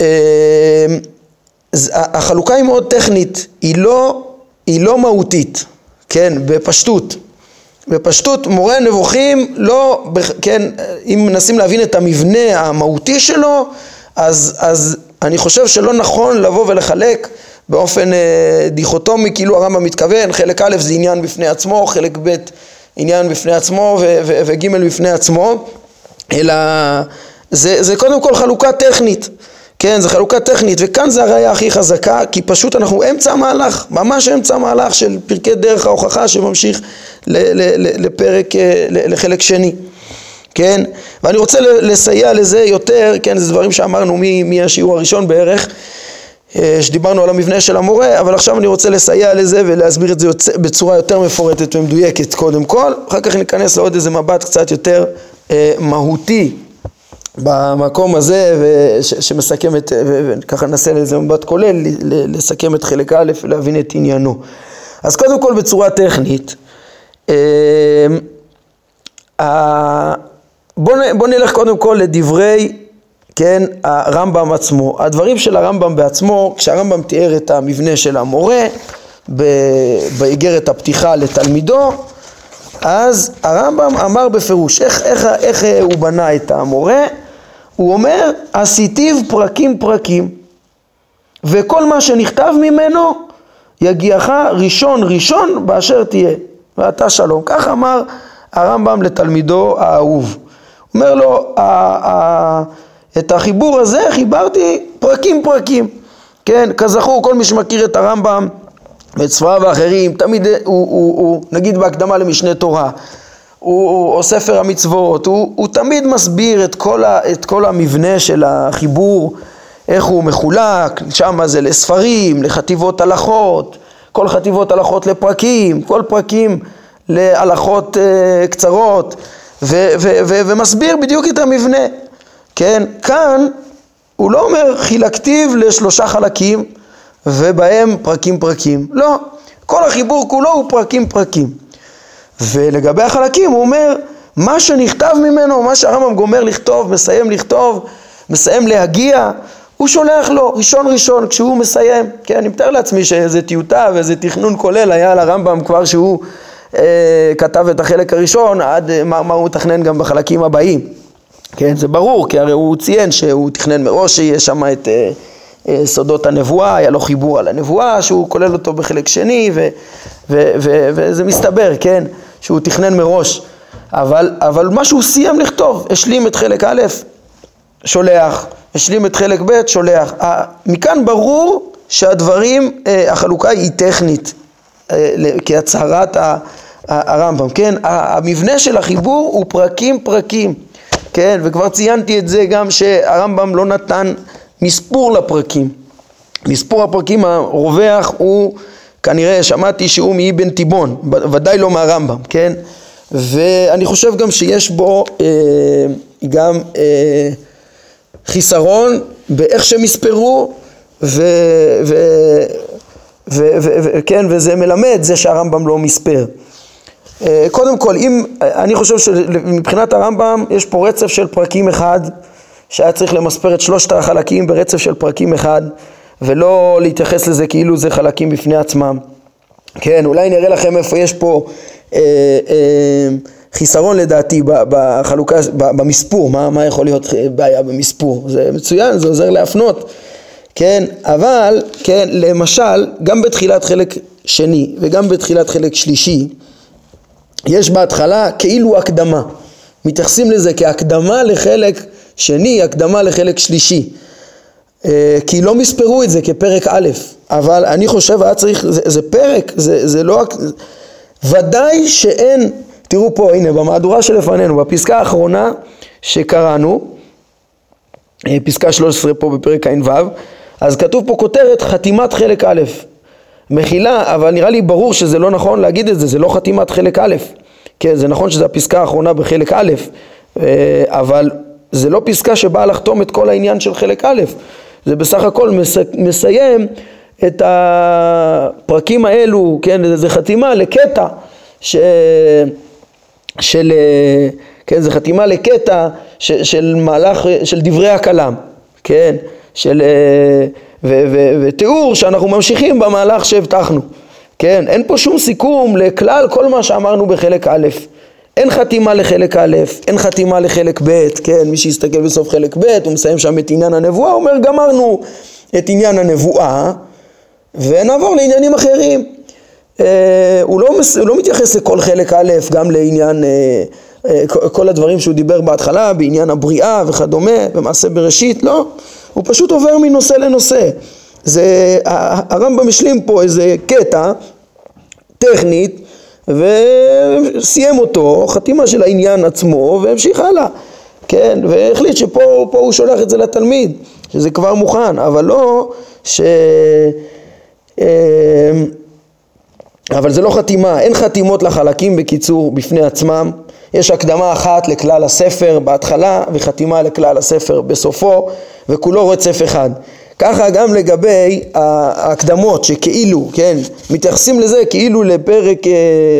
אה, החלוקה היא מאוד טכנית, היא לא, היא לא מהותית, כן, בפשטות. בפשטות מורה נבוכים לא, כן, אם מנסים להבין את המבנה המהותי שלו, אז, אז אני חושב שלא נכון לבוא ולחלק באופן אה, דיכוטומי כאילו הרמב"ם מתכוון, חלק א' זה עניין בפני עצמו, חלק ב' עניין בפני עצמו וג' בפני עצמו, אלא זה, זה קודם כל חלוקה טכנית. כן, זו חלוקה טכנית, וכאן זה הראייה הכי חזקה, כי פשוט אנחנו אמצע המהלך, ממש אמצע המהלך של פרקי דרך ההוכחה שממשיך לפרק, אה, לחלק שני, כן? ואני רוצה לסייע לזה יותר, כן, זה דברים שאמרנו מהשיעור הראשון בערך, אה, שדיברנו על המבנה של המורה, אבל עכשיו אני רוצה לסייע לזה ולהסביר את זה בצורה יותר מפורטת ומדויקת קודם כל, אחר כך ניכנס לעוד איזה מבט קצת יותר אה, מהותי במקום הזה וש, שמסכם את, וככה ננסה לאיזה מבט כולל לסכם את חלק א' ולהבין את עניינו. אז קודם כל בצורה טכנית, אה, בוא, בוא נלך קודם כל לדברי, כן, הרמב"ם עצמו. הדברים של הרמב"ם בעצמו, כשהרמב"ם תיאר את המבנה של המורה באיגרת הפתיחה לתלמידו, אז הרמב"ם אמר בפירוש איך, איך, איך הוא בנה את המורה הוא אומר, עשיתיו פרקים פרקים, וכל מה שנכתב ממנו יגיעך ראשון ראשון באשר תהיה, ואתה שלום. כך אמר הרמב"ם לתלמידו האהוב. אומר לו, את החיבור הזה חיברתי פרקים פרקים. כן, כזכור, כל מי שמכיר את הרמב"ם ואת ספריו האחרים, תמיד הוא, הוא, הוא, נגיד בהקדמה למשנה תורה, הוא, או ספר המצוות, הוא, הוא תמיד מסביר את כל, ה, את כל המבנה של החיבור, איך הוא מחולק, שם זה לספרים, לחטיבות הלכות, כל חטיבות הלכות לפרקים, כל פרקים להלכות uh, קצרות, ו, ו, ו, ומסביר בדיוק את המבנה, כן? כאן הוא לא אומר חילקתיו לשלושה חלקים ובהם פרקים פרקים, לא, כל החיבור כולו הוא פרקים פרקים. ולגבי החלקים הוא אומר, מה שנכתב ממנו, מה שהרמב"ם גומר לכתוב, מסיים לכתוב, מסיים להגיע, הוא שולח לו ראשון ראשון כשהוא מסיים. כן, אני מתאר לעצמי שאיזה טיוטה ואיזה תכנון כולל היה לרמב"ם כבר שהוא אה, כתב את החלק הראשון, עד אה, מה, מה הוא מתכנן גם בחלקים הבאים. כן, זה ברור, כי הרי הוא ציין שהוא תכנן מראש שיש שם את... אה, אה, סודות הנבואה, היה לו חיבור על הנבואה שהוא כולל אותו בחלק שני ו, ו, ו, וזה מסתבר, כן, שהוא תכנן מראש, אבל, אבל מה שהוא סיים לכתוב, השלים את חלק א', שולח, השלים את חלק ב', שולח. מכאן ברור שהדברים, אה, החלוקה היא טכנית, אה, כהצהרת הרמב"ם, כן? המבנה של החיבור הוא פרקים פרקים, כן? וכבר ציינתי את זה גם שהרמב"ם לא נתן מספור לפרקים. מספור הפרקים הרווח הוא כנראה שמעתי שהוא מאבן תיבון, ודאי לא מהרמב"ם, כן? ואני חושב גם שיש בו אה, גם אה, חיסרון באיך שהם יספרו ו, ו, ו, ו, ו, כן, וזה מלמד זה שהרמב"ם לא מספר. אה, קודם כל, אם, אני חושב שמבחינת הרמב"ם יש פה רצף של פרקים אחד שהיה צריך למספר את שלושת החלקים ברצף של פרקים אחד ולא להתייחס לזה כאילו זה חלקים בפני עצמם. כן, אולי נראה לכם איפה יש פה אה, אה, חיסרון לדעתי בחלוקה, במספור, מה, מה יכול להיות בעיה במספור, זה מצוין, זה עוזר להפנות, כן, אבל, כן, למשל, גם בתחילת חלק שני וגם בתחילת חלק שלישי, יש בהתחלה כאילו הקדמה, מתייחסים לזה כהקדמה לחלק שני, הקדמה לחלק שלישי. אה, כי לא מספרו את זה כפרק א', אבל אני חושב היה צריך, זה, זה פרק, זה, זה לא, ודאי שאין, תראו פה, הנה במהדורה שלפנינו, בפסקה האחרונה שקראנו, אה, פסקה 13 פה בפרק ע"ו, אז כתוב פה כותרת חתימת חלק א', מחילה, אבל נראה לי ברור שזה לא נכון להגיד את זה, זה לא חתימת חלק א', כן, זה נכון שזו הפסקה האחרונה בחלק א', אה, אבל זה לא פסקה שבאה לחתום את כל העניין של חלק א', זה בסך הכל מסיים את הפרקים האלו, כן, זה חתימה לקטע ש... של, כן, זה חתימה לקטע ש... של מהלך, של דברי הכלם, כן, של, ו... ו... ותיאור שאנחנו ממשיכים במהלך שהבטחנו, כן, אין פה שום סיכום לכלל כל מה שאמרנו בחלק א', אין חתימה לחלק א', אין חתימה לחלק ב', כן, מי שיסתכל בסוף חלק ב', הוא מסיים שם את עניין הנבואה, הוא אומר גמרנו את עניין הנבואה ונעבור לעניינים אחרים. אה, הוא, לא, הוא לא מתייחס לכל חלק א', גם לעניין אה, אה, כל הדברים שהוא דיבר בהתחלה, בעניין הבריאה וכדומה, במעשה בראשית, לא, הוא פשוט עובר מנושא לנושא. זה, הרמב"ם השלים פה איזה קטע טכנית וסיים אותו, חתימה של העניין עצמו והמשיך הלאה, כן, והחליט שפה הוא שולח את זה לתלמיד, שזה כבר מוכן, אבל לא ש... אה, אבל זה לא חתימה, אין חתימות לחלקים בקיצור בפני עצמם, יש הקדמה אחת לכלל הספר בהתחלה וחתימה לכלל הספר בסופו וכולו רצף אחד. ככה גם לגבי ההקדמות שכאילו, כן, מתייחסים לזה כאילו לפרק, אה,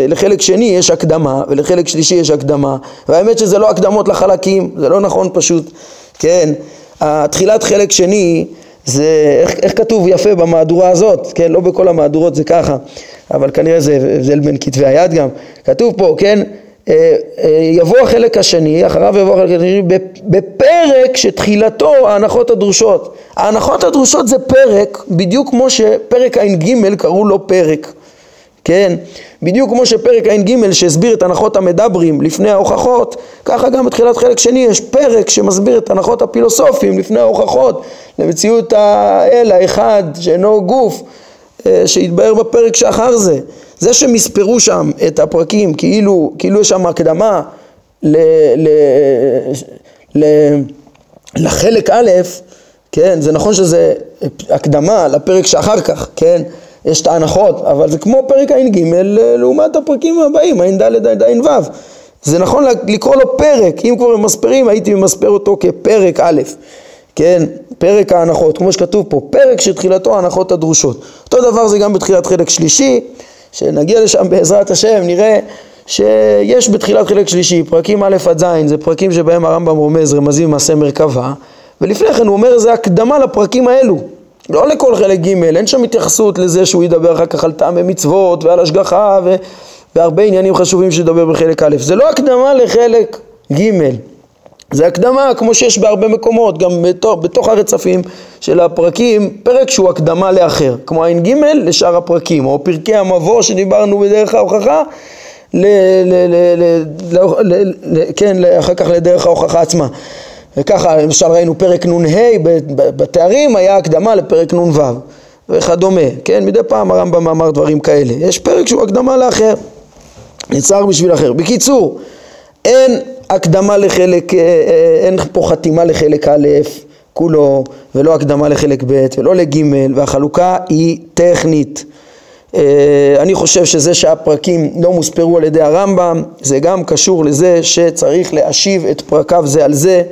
לחלק שני יש הקדמה ולחלק שלישי יש הקדמה. והאמת שזה לא הקדמות לחלקים, זה לא נכון פשוט, כן, תחילת חלק שני זה, איך, איך כתוב יפה במהדורה הזאת, כן, לא בכל המהדורות זה ככה, אבל כנראה זה הבדל בין כתבי היד גם, כתוב פה, כן, יבוא החלק השני, אחריו יבוא החלק השני, בפרק שתחילתו ההנחות הדרושות. ההנחות הדרושות זה פרק, בדיוק כמו שפרק ע"ג קראו לו פרק, כן? בדיוק כמו שפרק ע"ג שהסביר את הנחות המדברים לפני ההוכחות, ככה גם בתחילת חלק שני יש פרק שמסביר את הנחות הפילוסופים לפני ההוכחות למציאות האל האחד שאינו גוף, אה, שהתבהר בפרק שאחר זה. זה שהם יספרו שם את הפרקים כאילו, כאילו יש שם הקדמה ל, ל, ל, לחלק א', כן, זה נכון שזה הקדמה לפרק שאחר כך, כן, יש את ההנחות, אבל זה כמו פרק ע"ג לעומת הפרקים הבאים, ע"ד עד ע"ו. זה נכון לקרוא לו פרק, אם כבר ממספרים הייתי ממספר אותו כפרק א', כן, פרק ההנחות, כמו שכתוב פה, פרק שתחילתו ההנחות הדרושות. אותו דבר זה גם בתחילת חלק שלישי, שנגיע לשם בעזרת השם, נראה שיש בתחילת חלק שלישי, פרקים א' עד ז', זה פרקים שבהם הרמב"ם רומז רמזים מעשה מרכבה, ולפני כן הוא אומר זה הקדמה לפרקים האלו, לא לכל חלק ג', אין שם התייחסות לזה שהוא ידבר אחר כך על טעמי מצוות ועל השגחה ו... והרבה עניינים חשובים שידבר בחלק א', זה לא הקדמה לחלק ג', זה הקדמה כמו שיש בהרבה מקומות, גם בתוך, בתוך הרצפים של הפרקים, פרק שהוא הקדמה לאחר, כמו ע"ג לשאר הפרקים, או פרקי המבוא שדיברנו בדרך ההוכחה, ל, ל, ל, ל, ל, ל, כן, אחר כך לדרך ההוכחה עצמה. וככה למשל ראינו פרק נ"ה בתארים היה הקדמה לפרק נ"ו וכדומה, כן, מדי פעם הרמב"ם אמר דברים כאלה, יש פרק שהוא הקדמה לאחר, נצטרך בשביל אחר. בקיצור, אין הקדמה לחלק, אה, אה, אין פה חתימה לחלק א' כולו, ולא הקדמה לחלק ב', ולא לג', והחלוקה היא טכנית. אה, אני חושב שזה שהפרקים לא מוספרו על ידי הרמב"ם, זה גם קשור לזה שצריך להשיב את פרקיו זה על זה,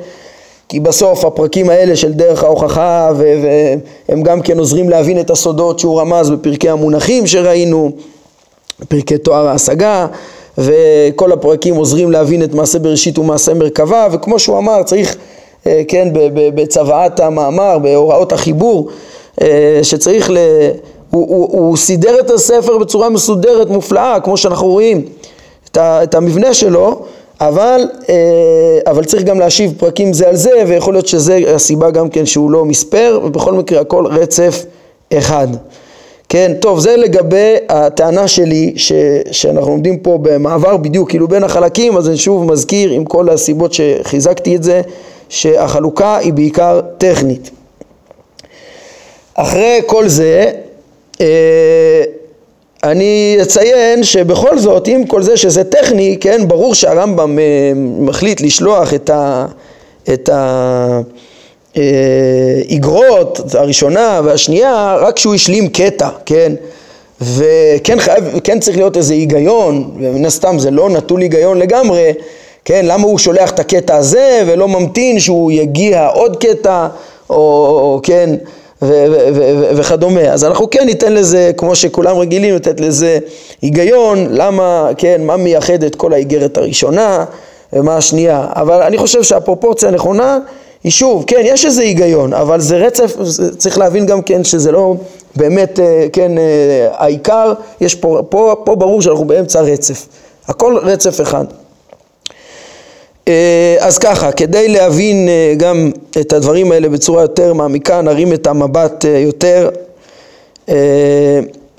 כי בסוף הפרקים האלה של דרך ההוכחה, והם גם כן עוזרים להבין את הסודות שהוא רמז בפרקי המונחים שראינו, פרקי תואר ההשגה, וכל הפרקים עוזרים להבין את מעשה בראשית ומעשה מרכבה, וכמו שהוא אמר, צריך, אה, כן, בצוואת המאמר, בהוראות החיבור, אה, שצריך ל... הוא, הוא, הוא סידר את הספר בצורה מסודרת, מופלאה, כמו שאנחנו רואים את, ה, את המבנה שלו, אבל, אה, אבל צריך גם להשיב פרקים זה על זה, ויכול להיות שזה הסיבה גם כן שהוא לא מספר, ובכל מקרה הכל רצף אחד. כן, טוב, זה לגבי הטענה שלי ש, שאנחנו עומדים פה במעבר בדיוק כאילו בין החלקים, אז אני שוב מזכיר עם כל הסיבות שחיזקתי את זה, שהחלוקה היא בעיקר טכנית. אחרי כל זה, אה, אני אציין שבכל זאת, עם כל זה שזה טכני, כן, ברור שהרמב"ם אה, מחליט לשלוח את ה... את ה האיגרות הראשונה והשנייה רק כשהוא השלים קטע, כן? וכן חייב, כן צריך להיות איזה היגיון, ומן הסתם זה לא נטול היגיון לגמרי, כן, למה הוא שולח את הקטע הזה ולא ממתין שהוא יגיע עוד קטע, או, או כן, ו- ו- ו- וכדומה. אז אנחנו כן ניתן לזה, כמו שכולם רגילים, לתת לזה היגיון, למה, כן, מה מייחד את כל האיגרת הראשונה ומה השנייה. אבל אני חושב שהפרופורציה הנכונה שוב, כן, יש איזה היגיון, אבל זה רצף, צריך להבין גם כן שזה לא באמת, אה, כן, אה, העיקר, יש פה, פה, פה ברור שאנחנו באמצע רצף, הכל רצף אחד. אה, אז ככה, כדי להבין גם את הדברים האלה בצורה יותר מעמיקה, נרים את המבט יותר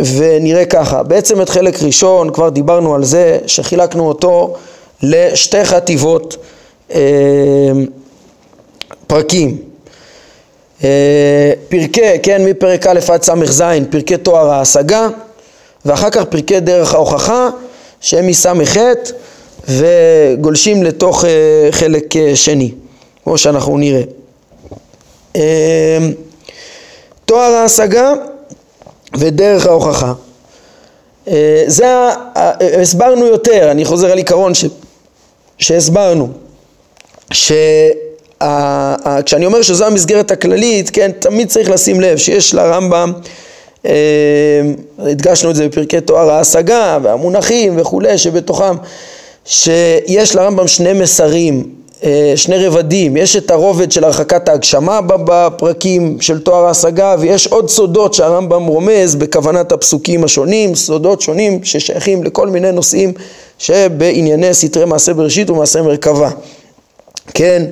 ונראה ככה, בעצם את חלק ראשון, כבר דיברנו על זה, שחילקנו אותו לשתי חטיבות פרקים. אה, פרקי, כן, מפרק א' עד ס"ז, פרקי תואר ההשגה, ואחר כך פרקי דרך ההוכחה, שהם מס"ח וגולשים לתוך אה, חלק אה, שני, כמו שאנחנו נראה. תואר ההשגה ודרך ההוכחה. זה, הסברנו יותר, אני חוזר על עיקרון ש, שהסברנו, ש... כשאני אומר שזו המסגרת הכללית, כן, תמיד צריך לשים לב שיש לרמב"ם, אה, הדגשנו את זה בפרקי תואר ההשגה והמונחים וכולי שבתוכם, שיש לרמב"ם שני מסרים, אה, שני רבדים, יש את הרובד של הרחקת ההגשמה בפרקים של תואר ההשגה ויש עוד סודות שהרמב"ם רומז בכוונת הפסוקים השונים, סודות שונים ששייכים לכל מיני נושאים שבענייני סתרי מעשה בראשית ומעשה מרכבה, כן?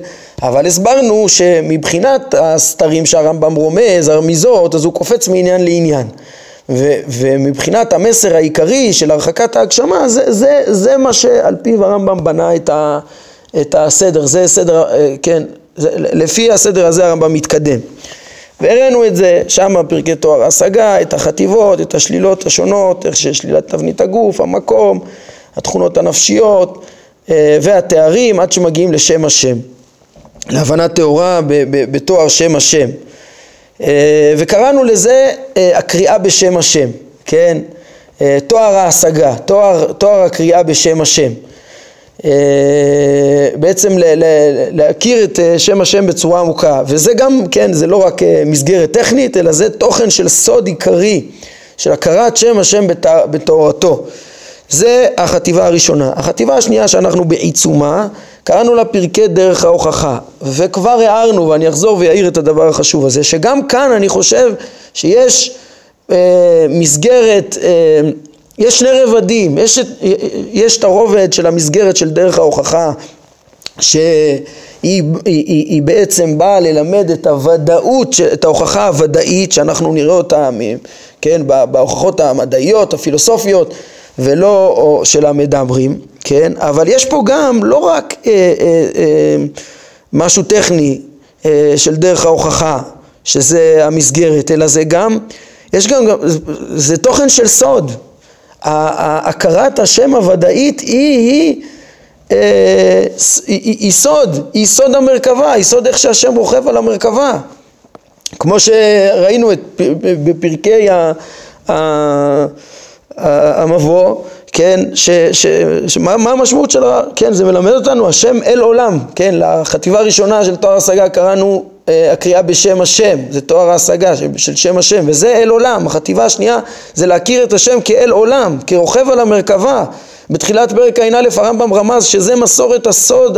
אבל הסברנו שמבחינת הסתרים שהרמב"ם רומז, הרמיזות, אז הוא קופץ מעניין לעניין. ו- ומבחינת המסר העיקרי של הרחקת ההגשמה, זה, זה, זה מה שעל פיו הרמב"ם בנה את, ה- את הסדר, זה סדר, אה, כן, זה, לפי הסדר הזה הרמב"ם מתקדם. והראינו את זה, שם פרקי תואר השגה, את החטיבות, את השלילות השונות, איך ששלילת תבנית הגוף, המקום, התכונות הנפשיות אה, והתארים, עד שמגיעים לשם השם. להבנה טהורה בתואר שם השם. אה, וקראנו לזה אה, הקריאה בשם השם, כן? אה, תואר ההשגה, תואר, תואר הקריאה בשם השם. בעצם להכיר את שם השם בצורה עמוקה, וזה גם, כן, זה לא רק מסגרת טכנית, אלא זה תוכן של סוד עיקרי, של הכרת שם השם בתורתו. זה החטיבה הראשונה. החטיבה השנייה שאנחנו בעיצומה קראנו לה פרקי דרך ההוכחה, וכבר הערנו, ואני אחזור ואעיר את הדבר החשוב הזה, שגם כאן אני חושב שיש אה, מסגרת, אה, יש שני רבדים, יש, יש את הרובד של המסגרת של דרך ההוכחה, שהיא היא, היא, היא בעצם באה ללמד את הוודאות, את ההוכחה הוודאית שאנחנו נראה אותה, כן, בהוכחות המדעיות, הפילוסופיות, ולא של המדברים. כן? אבל יש פה גם לא רק אה, אה, אה, משהו טכני אה, של דרך ההוכחה, שזה המסגרת, אלא זה גם, יש גם, זה תוכן של סוד. הכרת השם הוודאית היא, היא, אה, היא, היא סוד, היא סוד המרכבה, היא סוד איך שהשם רוכב על המרכבה. כמו שראינו את, בפרקי המבוא, כן, ש, ש, ש, מה, מה המשמעות של, כן, זה מלמד אותנו, השם אל עולם, כן, לחטיבה הראשונה של תואר השגה קראנו אה, הקריאה בשם השם, זה תואר ההשגה של, של שם השם, וזה אל עולם, החטיבה השנייה זה להכיר את השם כאל עולם, כרוכב על המרכבה, בתחילת פרק ע"א הרמב"ם רמז שזה מסורת הסוד,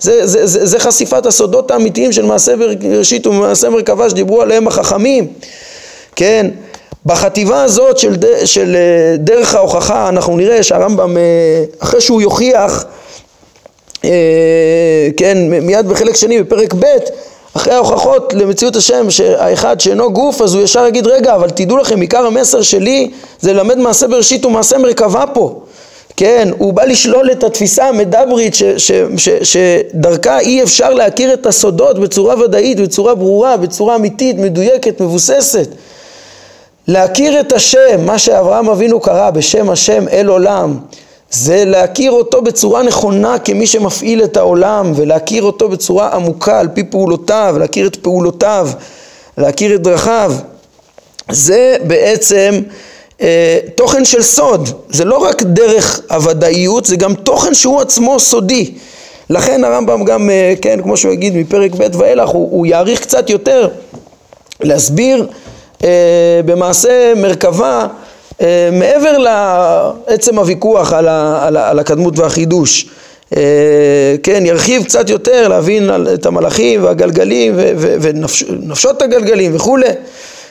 זה, זה, זה, זה חשיפת הסודות האמיתיים של מעשה בראשית ומעשה מרכבה שדיברו עליהם החכמים, כן, בחטיבה הזאת של, ד, של אה, דרך ההוכחה אנחנו נראה שהרמב"ם אה, אחרי שהוא יוכיח אה, כן מיד בחלק שני בפרק ב' אחרי ההוכחות למציאות השם שהאחד שאינו גוף אז הוא ישר יגיד רגע אבל תדעו לכם עיקר המסר שלי זה ללמד מעשה בראשית ומעשה מרכבה פה. כן, הוא בא לשלול את התפיסה המדברית ש, ש, ש, שדרכה אי אפשר להכיר את הסודות בצורה ודאית, בצורה ברורה, בצורה אמיתית, מדויקת, מבוססת להכיר את השם, מה שאברהם אבינו קרא בשם השם אל עולם, זה להכיר אותו בצורה נכונה כמי שמפעיל את העולם ולהכיר אותו בצורה עמוקה על פי פעולותיו, להכיר את פעולותיו, להכיר את דרכיו. זה בעצם אה, תוכן של סוד, זה לא רק דרך הוודאיות, זה גם תוכן שהוא עצמו סודי. לכן הרמב"ם גם, אה, כן, כמו שהוא יגיד מפרק ב' ואילך, הוא, הוא יעריך קצת יותר להסביר במעשה מרכבה אה, מעבר לעצם הוויכוח על, ה, על, ה, על הקדמות והחידוש. אה, כן, ירחיב קצת יותר, להבין את המלאכים והגלגלים ונפשות הגלגלים וכולי.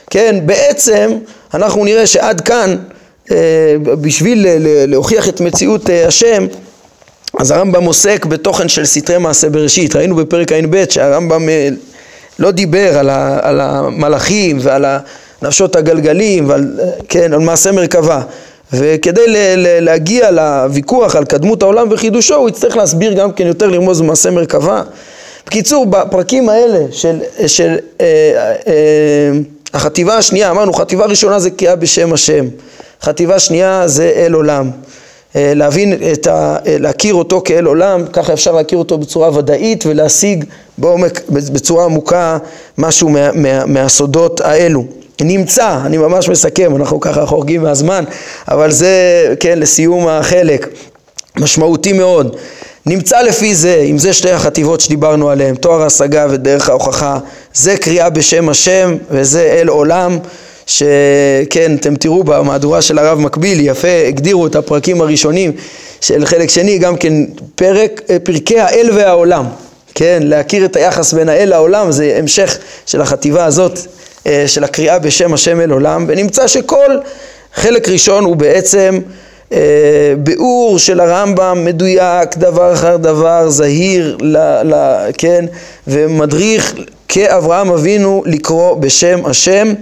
כן, בעצם אנחנו נראה שעד כאן, אה, בשביל להוכיח את מציאות אה, השם, אז הרמב"ם עוסק בתוכן של סתרי מעשה בראשית. ראינו בפרק ע"ב שהרמב"ם לא דיבר על, ה, על המלאכים ועל נפשות הגלגלים ועל כן, על מעשה מרכבה. וכדי ל- ל- להגיע לוויכוח על קדמות העולם וחידושו הוא יצטרך להסביר גם כן יותר לרמוז במעשה מרכבה. בקיצור בפרקים האלה של, של אה, אה, החטיבה השנייה אמרנו חטיבה ראשונה זה קריאה בשם השם חטיבה שנייה זה אל עולם אה, להבין את ה... אה, להכיר אותו כאל עולם ככה אפשר להכיר אותו בצורה ודאית ולהשיג בעומק בצורה עמוקה משהו מה, מה, מהסודות האלו. נמצא, אני ממש מסכם, אנחנו ככה חורגים מהזמן, אבל זה, כן, לסיום החלק, משמעותי מאוד. נמצא לפי זה, אם זה שתי החטיבות שדיברנו עליהן, תואר ההשגה ודרך ההוכחה, זה קריאה בשם השם וזה אל עולם, שכן, אתם תראו במהדורה של הרב מקביל, יפה, הגדירו את הפרקים הראשונים של חלק שני, גם כן פרק, פרקי האל והעולם, כן, להכיר את היחס בין האל לעולם, זה המשך של החטיבה הזאת אה, של הקריאה בשם השם אל עולם, ונמצא שכל חלק ראשון הוא בעצם אה, ביאור של הרמב"ם מדויק, דבר אחר דבר, זהיר, ל, ל, כן, ומדריך כאברהם אבינו לקרוא בשם השם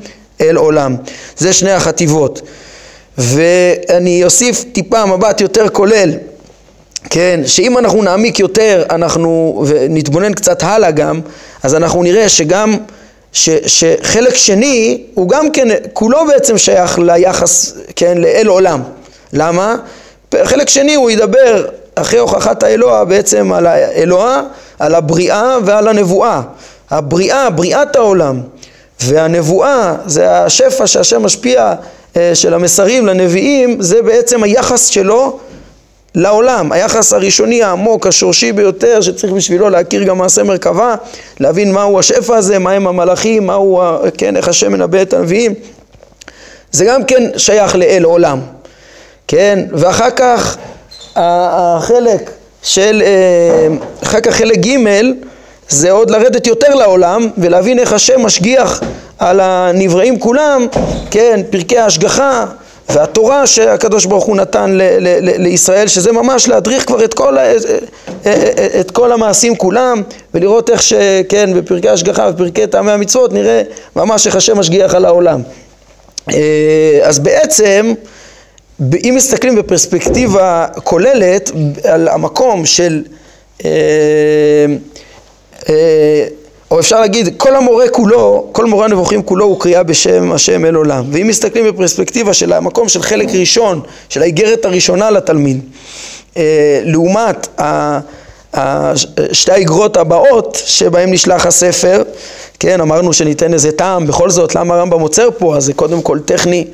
אל עולם. זה שני החטיבות. ואני אוסיף טיפה מבט יותר כולל, כן, שאם אנחנו נעמיק יותר, אנחנו, ונתבונן קצת הלאה גם, אז אנחנו נראה שגם ש, שחלק שני הוא גם כן, כולו בעצם שייך ליחס, כן, לאל עולם. למה? חלק שני הוא ידבר אחרי הוכחת האלוה בעצם על האלוה, על הבריאה ועל הנבואה. הבריאה, בריאת העולם, והנבואה זה השפע שהשם משפיע אה, של המסרים לנביאים, זה בעצם היחס שלו לעולם, היחס הראשוני העמוק, השורשי ביותר, שצריך בשבילו להכיר גם מעשה מרכבה, להבין מהו השפע הזה, מהם המלאכים, מהו, כן, איך השם מנבא את הנביאים, זה גם כן שייך לאל עולם, כן, ואחר כך החלק של, אה, אחר כך חלק ג' זה עוד לרדת יותר לעולם ולהבין איך השם משגיח על הנבראים כולם, כן, פרקי ההשגחה והתורה שהקדוש ברוך הוא נתן ל- ל- ל- לישראל, שזה ממש להדריך כבר את כל, את כל המעשים כולם, ולראות איך שכן, בפרקי השגחה ופרקי טעמי המצוות, נראה ממש איך השם משגיח על העולם. אה, אז בעצם, אם מסתכלים בפרספקטיבה כוללת על המקום של אה, אה, או אפשר להגיד, כל המורה כולו, כל מורה הנבוכים כולו הוא קריאה בשם השם אל עולם. ואם מסתכלים בפרספקטיבה של המקום של חלק ראשון, של האיגרת הראשונה לתלמיד, אה, לעומת שתי האיגרות הבאות שבהן נשלח הספר, כן, אמרנו שניתן איזה טעם, בכל זאת, למה הרמב"ם עוצר פה? אז זה קודם כל טכני,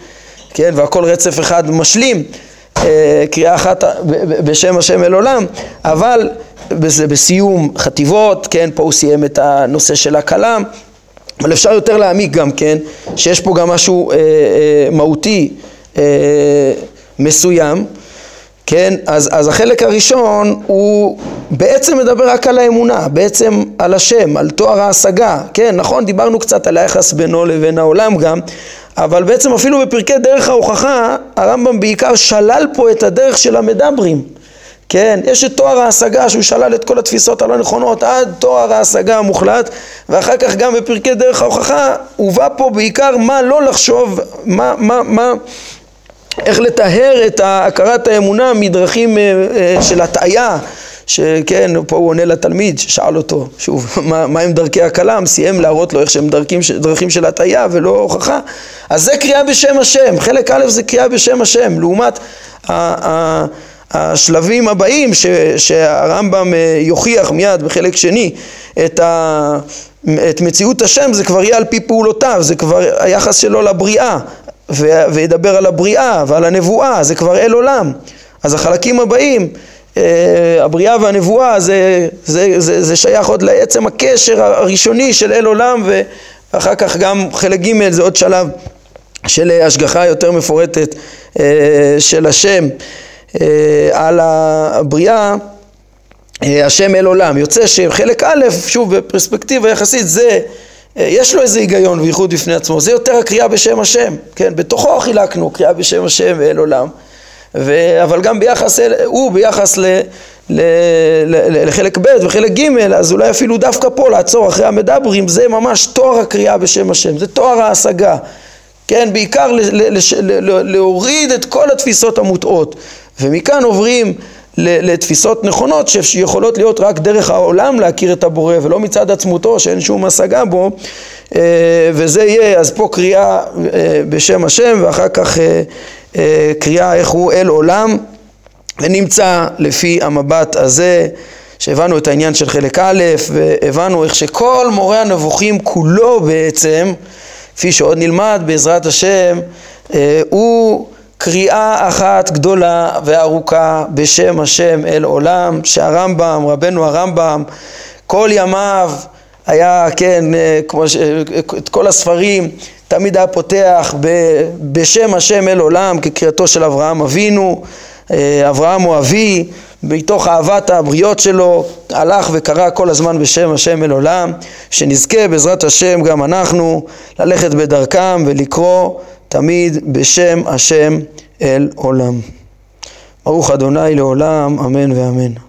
כן, והכל רצף אחד משלים, אה, קריאה אחת בשם השם אל עולם, אבל בזה בסיום חטיבות, כן, פה הוא סיים את הנושא של הכלם, אבל אפשר יותר להעמיק גם כן, שיש פה גם משהו אה, אה, מהותי אה, מסוים, כן, אז, אז החלק הראשון הוא בעצם מדבר רק על האמונה, בעצם על השם, על תואר ההשגה, כן, נכון, דיברנו קצת על היחס בינו לבין העולם גם, אבל בעצם אפילו בפרקי דרך ההוכחה, הרמב"ם בעיקר שלל פה את הדרך של המדברים. כן, יש את תואר ההשגה שהוא שלל את כל התפיסות הלא נכונות עד תואר ההשגה המוחלט ואחר כך גם בפרקי דרך ההוכחה הובא פה בעיקר מה לא לחשוב, מה, מה, מה, איך לטהר את הכרת האמונה מדרכים אה, אה, של הטעיה שכן, פה הוא עונה לתלמיד ששאל אותו, שוב, מה, מה עם דרכי הכלם, סיים להראות לו איך שהם דרכים, דרכים של הטעיה ולא הוכחה, אז זה קריאה בשם השם, חלק א' זה קריאה בשם השם, לעומת ה, ה, השלבים הבאים ש, שהרמב"ם אה, יוכיח מיד בחלק שני את, ה, את מציאות השם זה כבר יהיה על פי פעולותיו, זה כבר היחס שלו לבריאה וידבר על הבריאה ועל הנבואה, זה כבר אל עולם. אז החלקים הבאים, הבריאה והנבואה, זה, זה, זה, זה שייך עוד לעצם הקשר הראשוני של אל עולם, ואחר כך גם חלק ג' זה עוד שלב של השגחה יותר מפורטת אה, של השם על הבריאה. השם אל עולם. יוצא שחלק א', שוב בפרספקטיבה יחסית, זה יש לו איזה היגיון וייחוד בפני עצמו, זה יותר הקריאה בשם השם, כן, בתוכו חילקנו קריאה בשם השם ואל עולם, ו... אבל גם ביחס, אל... הוא ביחס ל... ל... ל... לחלק ב' וחלק ג', אז אולי אפילו דווקא פה לעצור אחרי המדברים, זה ממש תואר הקריאה בשם השם, זה תואר ההשגה, כן, בעיקר ל... ל... ל... להוריד את כל התפיסות המוטעות, ומכאן עוברים לתפיסות נכונות שיכולות להיות רק דרך העולם להכיר את הבורא ולא מצד עצמותו שאין שום השגה בו אה, וזה יהיה אז פה קריאה אה, בשם השם ואחר כך אה, קריאה איך הוא אל עולם ונמצא לפי המבט הזה שהבנו את העניין של חלק א' והבנו איך שכל מורה הנבוכים כולו בעצם כפי שעוד נלמד בעזרת השם הוא קריאה אחת גדולה וארוכה בשם השם אל עולם, שהרמב"ם, רבנו הרמב"ם, כל ימיו היה, כן, אה, כמו ש... את כל הספרים תמיד היה פותח ב... בשם השם אל עולם כקריאתו של אברהם אבינו, אה, אברהם הוא אבי, מתוך אהבת הבריות שלו הלך וקרא כל הזמן בשם השם אל עולם, שנזכה בעזרת השם גם אנחנו ללכת בדרכם ולקרוא תמיד בשם השם אל עולם. ברוך אדוני לעולם, אמן ואמן.